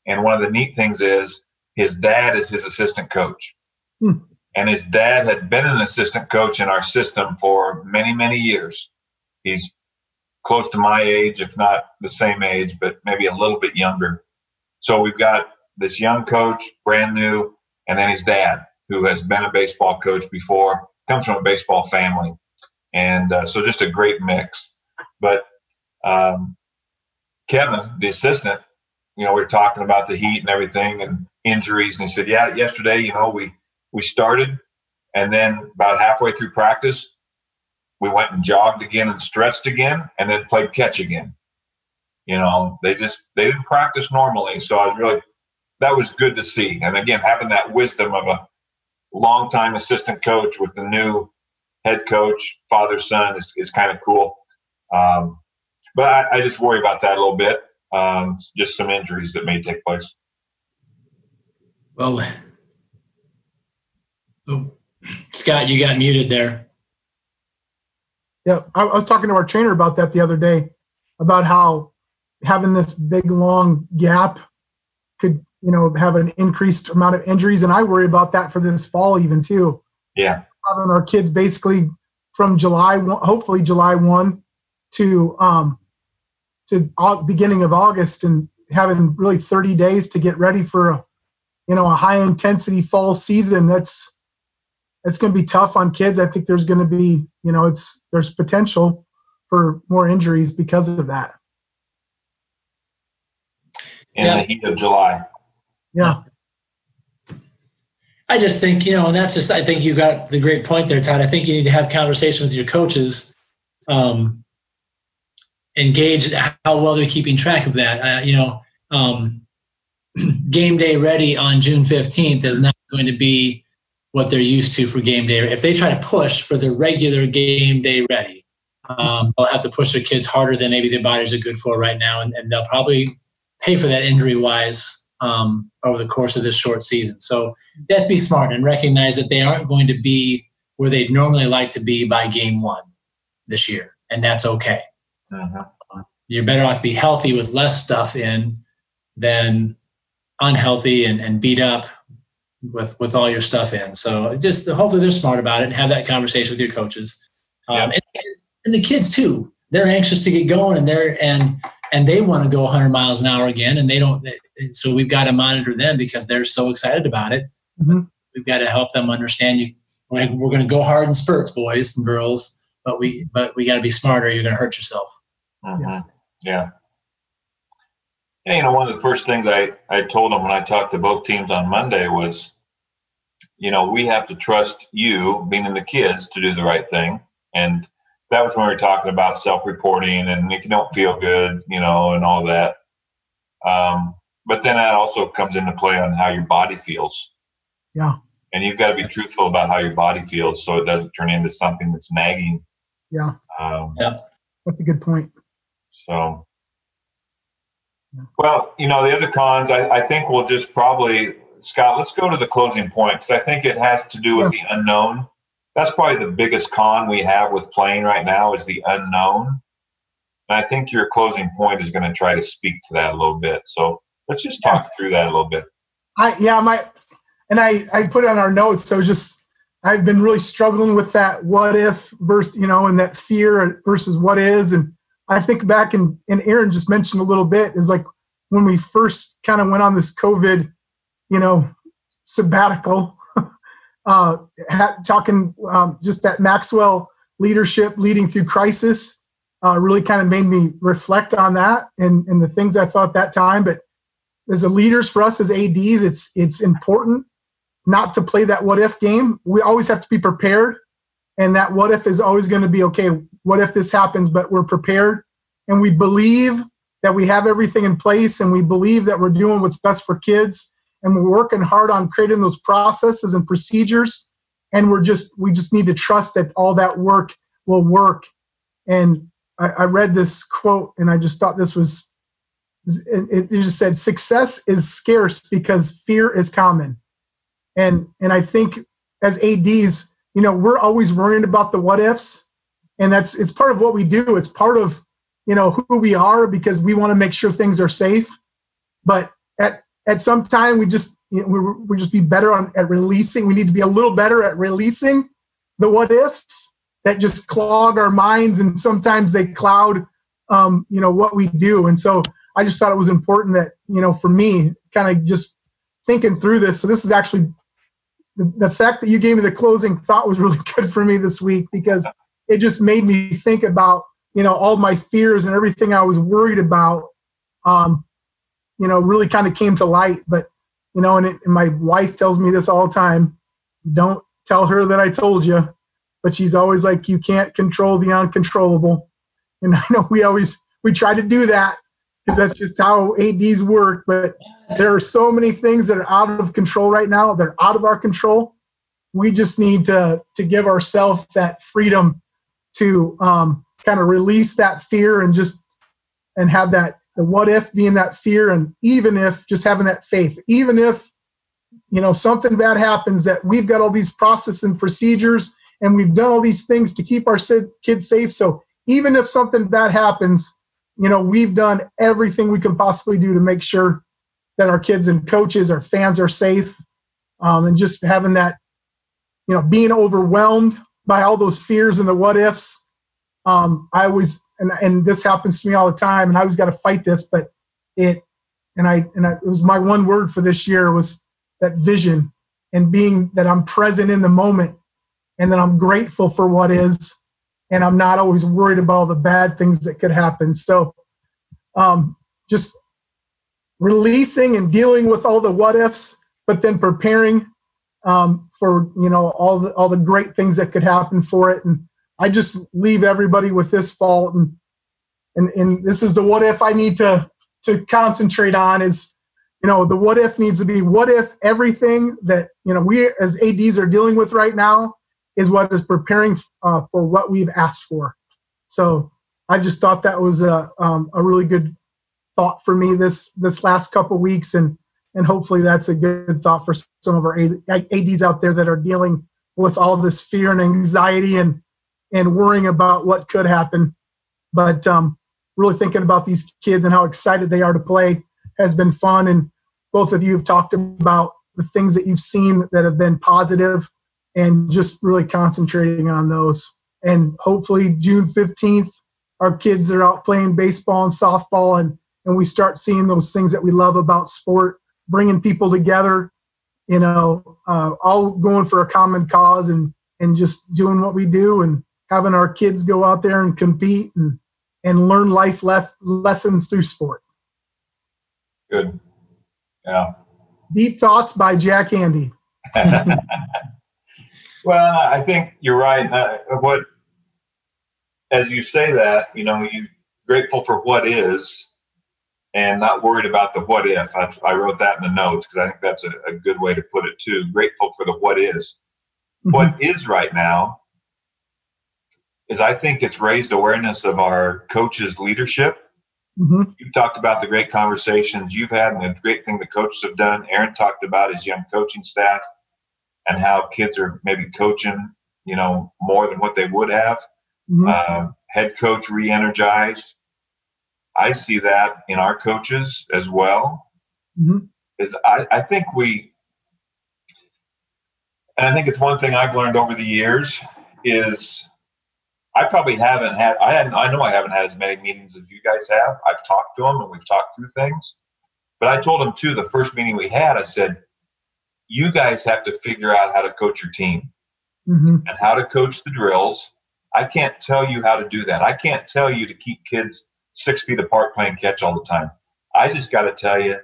And one of the neat things is his dad is his assistant coach. Hmm. And his dad had been an assistant coach in our system for many, many years. He's close to my age, if not the same age, but maybe a little bit younger. So we've got this young coach, brand new, and then his dad, who has been a baseball coach before, comes from a baseball family. And uh, so just a great mix. But um, Kevin, the assistant, you know, we are talking about the heat and everything and injuries. And he said, Yeah, yesterday, you know, we we started and then about halfway through practice, we went and jogged again and stretched again, and then played catch again. You know, they just they didn't practice normally, so I was really that was good to see. And again, having that wisdom of a longtime assistant coach with the new head coach, father son, is, is kind of cool. Um, but I, I, just worry about that a little bit. Um, just some injuries that may take place. Well, oh, Scott, you got muted there. Yeah, I, I was talking to our trainer about that the other day, about how having this big long gap could you know have an increased amount of injuries and i worry about that for this fall even too. Yeah. Having our kids basically from july hopefully july 1 to um to beginning of august and having really 30 days to get ready for a you know a high intensity fall season that's it's going to be tough on kids i think there's going to be you know it's there's potential for more injuries because of that in yeah. the heat of july yeah. I just think, you know, and that's just, I think you got the great point there, Todd. I think you need to have conversation with your coaches, um, engage how well they're keeping track of that. Uh, you know, um, game day ready on June 15th is not going to be what they're used to for game day. If they try to push for the regular game day ready, um, they'll have to push their kids harder than maybe their bodies are good for right now. And, and they'll probably pay for that injury wise um, over the course of this short season. So that be smart and recognize that they aren't going to be where they'd normally like to be by game one this year, and that's okay. Uh-huh. You're better off to be healthy with less stuff in than unhealthy and, and beat up with with all your stuff in. So just hopefully they're smart about it and have that conversation with your coaches. Um, and, and the kids too. They're anxious to get going and they're and and they want to go 100 miles an hour again and they don't so we've got to monitor them because they're so excited about it mm-hmm. we've got to help them understand you we're, going to go hard in spurts boys and girls but we but we got to be smarter you're going to hurt yourself mm-hmm. yeah yeah you know one of the first things i i told them when i talked to both teams on monday was you know we have to trust you meaning the kids to do the right thing and that was when we were talking about self-reporting and if you don't feel good, you know, and all that. Um, but then that also comes into play on how your body feels. Yeah. And you've got to be truthful about how your body feels so it doesn't turn into something that's nagging. Yeah. Um, yeah. That's a good point. So, well, you know, the other cons, I, I think we'll just probably, Scott, let's go to the closing point because I think it has to do with the unknown that's probably the biggest con we have with playing right now is the unknown. And I think your closing point is going to try to speak to that a little bit. So let's just talk through that a little bit. I yeah, my and I I put it on our notes. So just I've been really struggling with that what if versus you know and that fear versus what is and I think back and and Aaron just mentioned a little bit is like when we first kind of went on this COVID, you know, sabbatical uh, talking um, just that Maxwell leadership leading through crisis uh, really kind of made me reflect on that and, and the things I thought that time. But as a leaders for us as ads, it's it's important not to play that what if game. We always have to be prepared, and that what if is always going to be okay. What if this happens? But we're prepared, and we believe that we have everything in place, and we believe that we're doing what's best for kids and we're working hard on creating those processes and procedures. And we're just we just need to trust that all that work will work. And i, I read this quote and i just thought this was it, it just said success is scarce because fear is common. And and i think as ads you know we're always worrying about the what ifs. And that's it's part of what we do. It's part of you know who we are because we want to make sure things are safe. But at at some time we just you know, we we just be better on at releasing. We need to be a little better at releasing the what ifs that just clog our minds, and sometimes they cloud um, you know what we do. And so I just thought it was important that you know for me, kind of just thinking through this. So this is actually the, the fact that you gave me the closing thought was really good for me this week because it just made me think about you know all my fears and everything I was worried about. Um, you know, really kind of came to light. But, you know, and, it, and my wife tells me this all the time don't tell her that I told you. but she's always like, you can't control the uncontrollable. And I know we always we try to do that because that's just how ADs work. But there are so many things that are out of control right now. They're out of our control. We just need to to give ourselves that freedom to um, kind of release that fear and just and have that the what if being that fear and even if just having that faith even if you know something bad happens that we've got all these processes and procedures and we've done all these things to keep our kids safe. So even if something bad happens you know we've done everything we can possibly do to make sure that our kids and coaches our fans are safe. Um, and just having that you know being overwhelmed by all those fears and the what ifs. Um, i always and, and this happens to me all the time and i always got to fight this but it and i and I, it was my one word for this year was that vision and being that i'm present in the moment and that i'm grateful for what is and i'm not always worried about all the bad things that could happen. So um, just releasing and dealing with all the what ifs but then preparing um, for you know all the all the great things that could happen for it. And i just leave everybody with this fault. And and and this is the what if i need to to concentrate on is you know the what if needs to be what if everything that you know we as ads are dealing with right now is what is preparing uh, for what we've asked for. So i just thought that was a, um, a really good thought for me this this last couple weeks. And and hopefully that's a good thought for some of our ads out there that are dealing with all this fear and anxiety and and worrying about what could happen. But um, really thinking about these kids and how excited they are to play has been fun. And both of you have talked about the things that you've seen that have been positive and just really concentrating on those. And hopefully june 15th our kids are out playing baseball and softball and and we start seeing those things that we love about sport, bringing people together, you know, uh, all going for a common cause and and just doing what we do. And having our kids go out there and compete and and learn life lef- lessons through sport. Good. Yeah. Deep thoughts by Jack Handey. well, I think you're right. Uh, what, as you say that, you know, you're grateful for what is, and not worried about the what if. I, I wrote that in the notes because I think that's a, a, good way to put it too. Grateful for the what is. Mm-hmm. What is right now is I think it's raised awareness of our coaches' leadership. Mm-hmm. You've talked about the great conversations you've had and the great thing the coaches have done. Aaron talked about his young coaching staff and how kids are maybe coaching, you know, more than what they would have. Mm-hmm. Uh, head coach re-energized I see that in our coaches as well. Mm-hmm. Is I, I think we, and I think it's one thing I've learned over the years is I probably haven't had I hadn't I know I haven't had as many meetings as you guys have. I've talked to them and we've talked through things. But I told them too the first meeting we had, I said, you guys have to figure out how to coach your team mm-hmm. and how to coach the drills. I can't tell you how to do that. I can't tell you to keep kids six feet apart playing catch all the time. I just got to tell you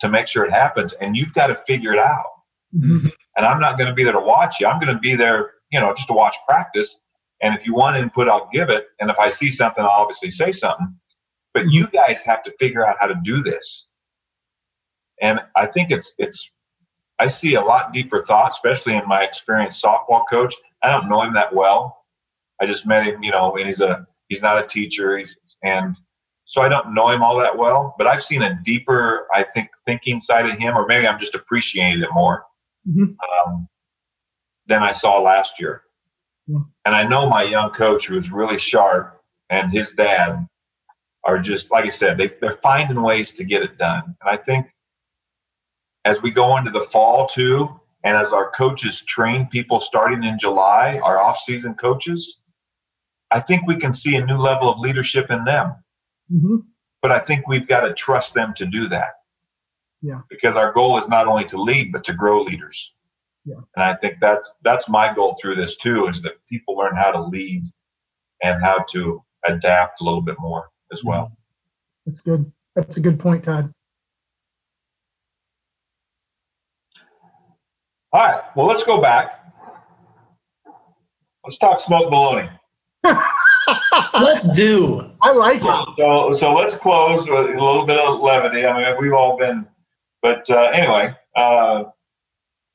to make sure it happens, and you've got to figure it out. Mm-hmm. And I'm not going to be there to watch you. I'm going to be there, you know, just to watch practice. And if you want input, I'll give it. And if I see something, I'll obviously say something. But you guys have to figure out how to do this. And I think it's it's I see a lot deeper thought, especially in my experienced softball coach. I don't know him that well. I just met him, you know, and he's a he's not a teacher. He's and so I don't know him all that well, but I've seen a deeper, I think, thinking side of him, or maybe I'm just appreciating it more mm-hmm. um, than I saw last year. Yeah. And I know my young coach, who is really sharp, and his dad are just like I said, they, they're finding ways to get it done. And I think as we go into the fall too, and as our coaches train people starting in July, our off-season coaches, I think we can see a new level of leadership in them. Mm-hmm. But I think we've got to trust them to do that. Yeah. Because our goal is not only to lead, but to grow leaders. Yeah. And I think that's that's my goal through this too, is that people learn how to lead and how to adapt a little bit more as well. That's good. That's a good point, Todd. All right. Well, let's go back let's talk smoke bologna. Let's do. I like it. So, so let's close with a little bit of levity. I mean, we've all been, but uh, anyway, uh,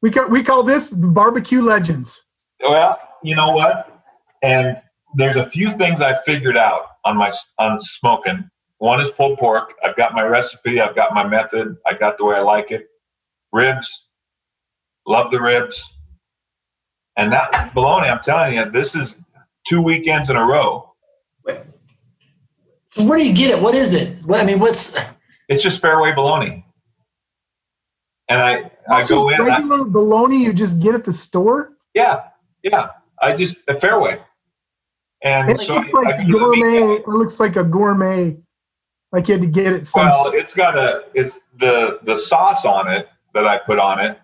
We call, we call this the barbecue legends. well, you know what? And there's a few things I figured out on my on smoking. One is pulled pork. I've got my recipe. I've got my method. I got the way I like it. Ribs, love the ribs. And that bologna, I'm telling you, this is two weekends in a row. So where do you get it? What is it? What, I mean, what's It's just Fareway bologna. And I, I That's just go in. I- regular bologna you just get at the store. Yeah, yeah. I just a Fareway. And It so looks I- I like do gourmet. It looks like a gourmet. Like you had to get it some. Well, it's got a it's the the sauce on it that I put on it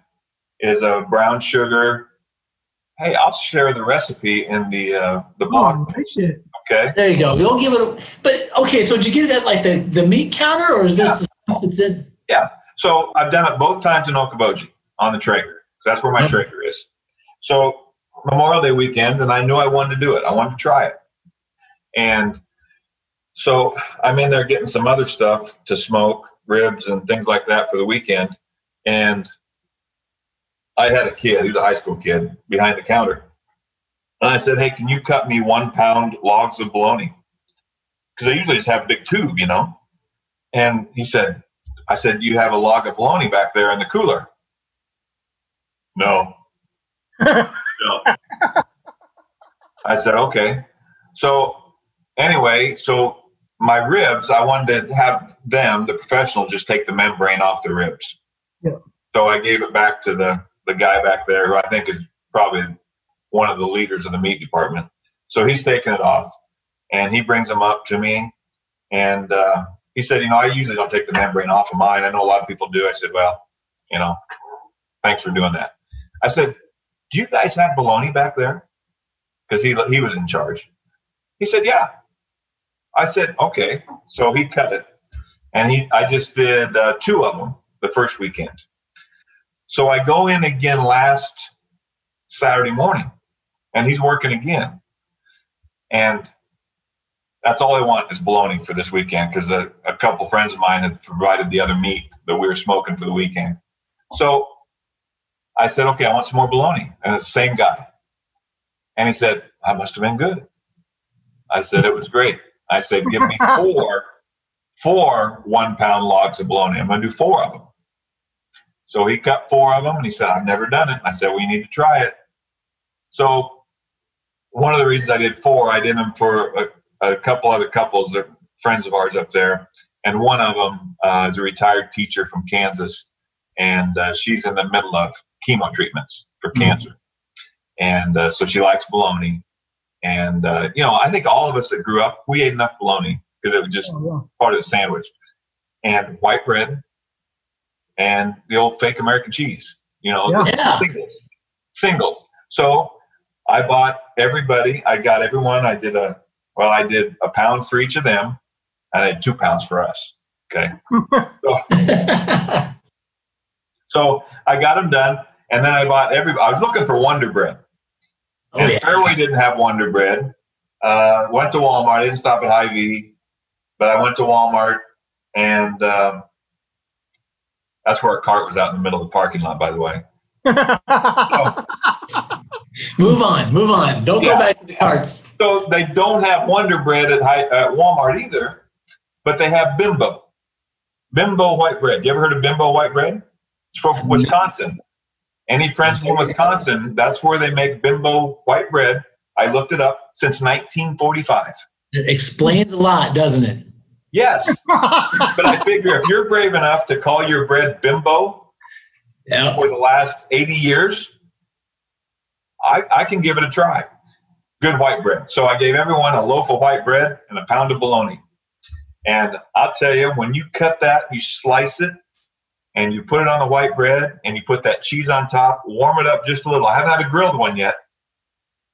is a brown sugar. Hey, I'll share the recipe in the uh, the oh, blog. I like it. Okay. there? You go. You'll give it. A, but okay, so did you get it at like the the meat counter, or is this the stuff that's in? So I've done it both times in Okoboji on the Traeger because that's where my Yep. Traeger is. So Memorial Day weekend, and I knew I wanted to do it. I wanted to try it, and so I'm in there getting some other stuff to smoke, ribs and things like that for the weekend, and I had a kid, he was a high school kid, behind the counter, and I said, "Hey, can you cut me one pound logs of bologna?" Because I usually just have a big tube, you know. And he said, I said, You have a log of bologna back there in the cooler. No. no. I said, Okay. So, anyway, so my ribs, I wanted to have them, the professionals, just take the membrane off the ribs. Yeah. So I gave it back to the, the guy back there who I think is probably one of the leaders of the meat department. So he's taking it off and he brings them up to me. And uh, he said, you know, I usually don't take the membrane off of mine. I know a lot of people do. I said, well, you know, thanks for doing that. I said, do you guys have baloney back there? Because he he was in charge. He said, yeah. I said, okay. So he cut it, and he I just did uh, two of them the first weekend. So I go in again last Saturday morning, and he's working again, and that's all I want is bologna for this weekend because a, a couple friends of mine had provided the other meat that we were smoking for the weekend. So I said, okay, I want some more bologna. And the same guy. And he said, I must have been good. I said, it was great. I said, give me four, four one pound logs of bologna. I'm going to do four of them. So he cut four of them and he said, I've never done it. I said, we need to try it. So one of the reasons I did four, I did them for a, a couple other couples that friends of ours up there, and one of them uh, is a retired teacher from Kansas, and uh, she's in the middle of chemo treatments for Mhm. cancer, and uh, so she likes bologna. And uh, you know, I think all of us that grew up, we ate enough bologna because it was just Oh, part of the sandwich, and white bread, and the old fake American cheese. You know, Yeah. Yeah. singles, singles. So I bought everybody. I got everyone. I did a well. I did a pound for each of them, and I had two pounds for us. Okay. So I got them done, and then I bought every. I was looking for Wonder Bread, oh and yeah. Fareway didn't have Wonder Bread. Uh, went to Walmart. I didn't stop at Hy-Vee, but I went to Walmart, and um, that's where our cart was out in the middle of the parking lot. By the way. yeah. Move on. Move on. Don't Yeah. go back to the carts. So they don't have Wonder Bread at, Hi- at Walmart either, but they have Bimbo. Bimbo white bread. You ever heard of Bimbo white bread? It's from mm. Wisconsin. Any friends from mm-hmm. Wisconsin? That's where they make Bimbo white bread. I looked it up since 1945. It explains a lot, doesn't it? Yes, but I figure if you're brave enough to call your bread Bimbo Yeah. for the last 80 years, I, I can give it a try. Good white bread. So I gave everyone a loaf of white bread and a pound of bologna. And I'll tell you, when you cut that, you slice it and you put it on the white bread and you put that cheese on top, warm it up just a little. I haven't had a grilled one yet.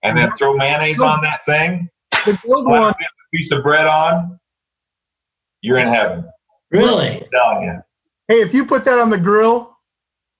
And then throw mayonnaise on that thing, the grilled one. a piece of bread on, you're in heaven. Really? You. Hey, if you put that on the grill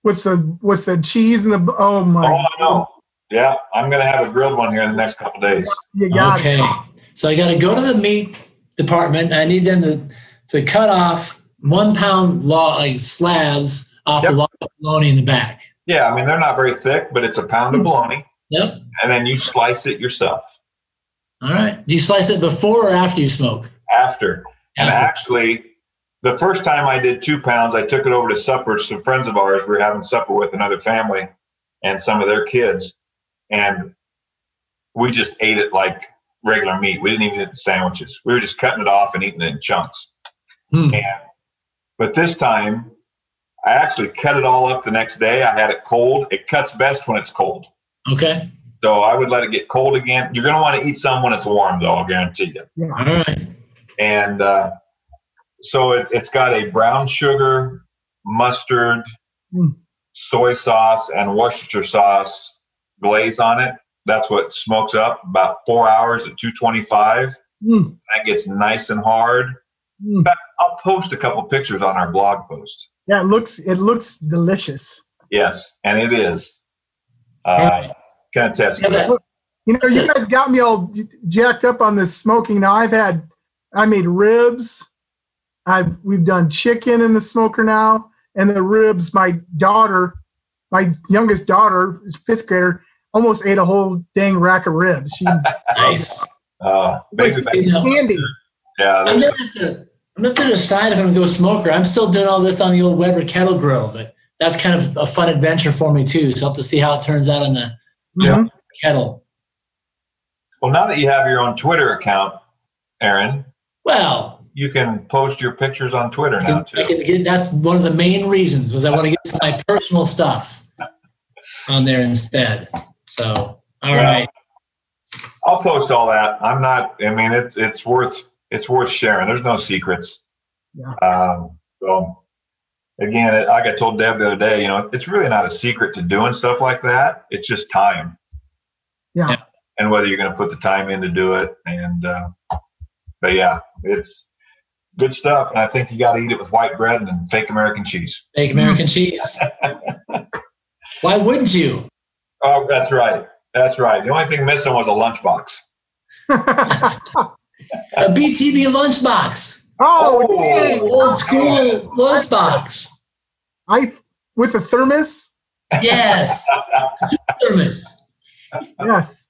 with the with the cheese and the oh my, Oh, I know. Yeah, I'm gonna have a grilled one here in the next couple days. Okay. it. So I got to go to the meat department. I need them to, to cut off one pound log, like slabs off Yep. the log of bologna in the back. Yeah, I mean they're not very thick, but it's a pound of hmm. bologna, Yep. and then you slice it yourself All right. Do you slice it before or after you smoke? after. And After. actually, the first time I did two pounds, I took it over to supper. Some friends of ours we were having supper with another family and some of their kids, and we just ate it like regular meat. We didn't even eat the sandwiches. We were just cutting it off and eating it in chunks. Hmm. And but this time, I actually cut it all up the next day. I had it cold. It cuts best when it's cold. Okay. So I would let it get cold again. You're going to want to eat some when it's warm, though. I'll guarantee you. All right. And uh, so it, it's got a brown sugar, mustard, Mm. soy sauce, and Worcestershire sauce glaze on it. That's what smokes up about four hours at 225. Mm, That gets nice and hard. mm. I'll post a couple pictures on our blog post. Yeah, it looks it looks delicious. Yes, and it is. All Uh, can attest to that. that- You know, you guys got me all jacked up on this smoking. Now I've had, I made ribs. I've we've done chicken in the smoker now, and the ribs. My daughter, my youngest daughter, is fifth grader, almost ate a whole dang rack of ribs. She Nice. Uh, maybe You know, candy. yeah, I'm there's, gonna have to. I'm gonna have to decide if I'm gonna go smoker. I'm still doing all this on the old Weber kettle grill, but that's kind of a fun adventure for me too. So I'll have to see how it turns out on the Yeah. Mhm. kettle. well, now that you have your own Twitter account, Aaron, Well, you can post your pictures on Twitter I now can, I too. can get, that's one of the main reasons was I want to get some of my personal stuff on there instead. So, all Well, right, I'll post all that. I'm not. I mean, it's it's worth it's worth sharing. There's no secrets. Yeah. Um, so again, it, like I told Deb the other day, you know, it's really not a secret to doing stuff like that. It's just time. Yeah. And whether you're going to put the time in to do it, and uh, but yeah, it's good stuff. And I think you got to eat it with white bread and fake American cheese. Fake American cheese. Why wouldn't you? Oh, that's right. That's right. The only thing missing was a lunchbox. A BTB lunchbox, oh, Oh. old school lunchbox. I with a thermos. Yes, thermos. Yes,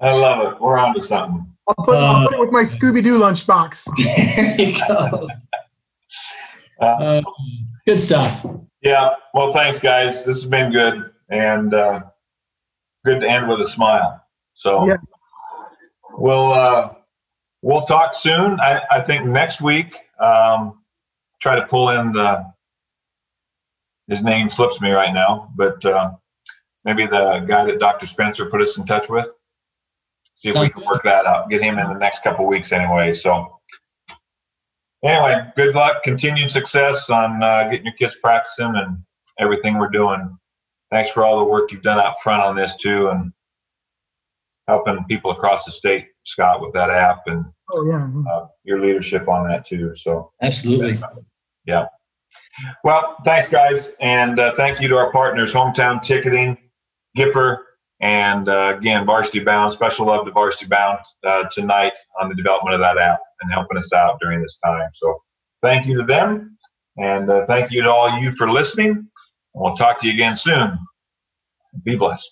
I love it. We're on to something. I'll put, I'll Uh, put it with my Scooby Doo lunchbox. There you go. Uh, Um, good stuff. Yeah. Well, thanks, guys. This has been good and uh, good to end with a smile. So Yeah. we'll uh, we'll talk soon. I, I think next week. Um, try to pull in the his name slips me right now, but uh, maybe the guy that Dr. Spencer put us in touch with. See if we can good. work that out. Get him in the next couple weeks anyway. So anyway, good luck, continued success on uh, getting your kids practicing and everything we're doing. Thanks for all the work you've done out front on this too, and helping people across the state, Scott, with that app and Oh yeah. uh, your leadership on that too. So, Absolutely. Yeah. Well, thanks, guys, and uh, thank you to our partners, Hometown Ticketing, Gipper, and uh, again, Varsity Bound. Special love to Varsity Bound uh, tonight on the development of that app and helping us out during this time. So, thank you to them, and uh, thank you to all you for listening. We'll talk to you again soon. Be blessed.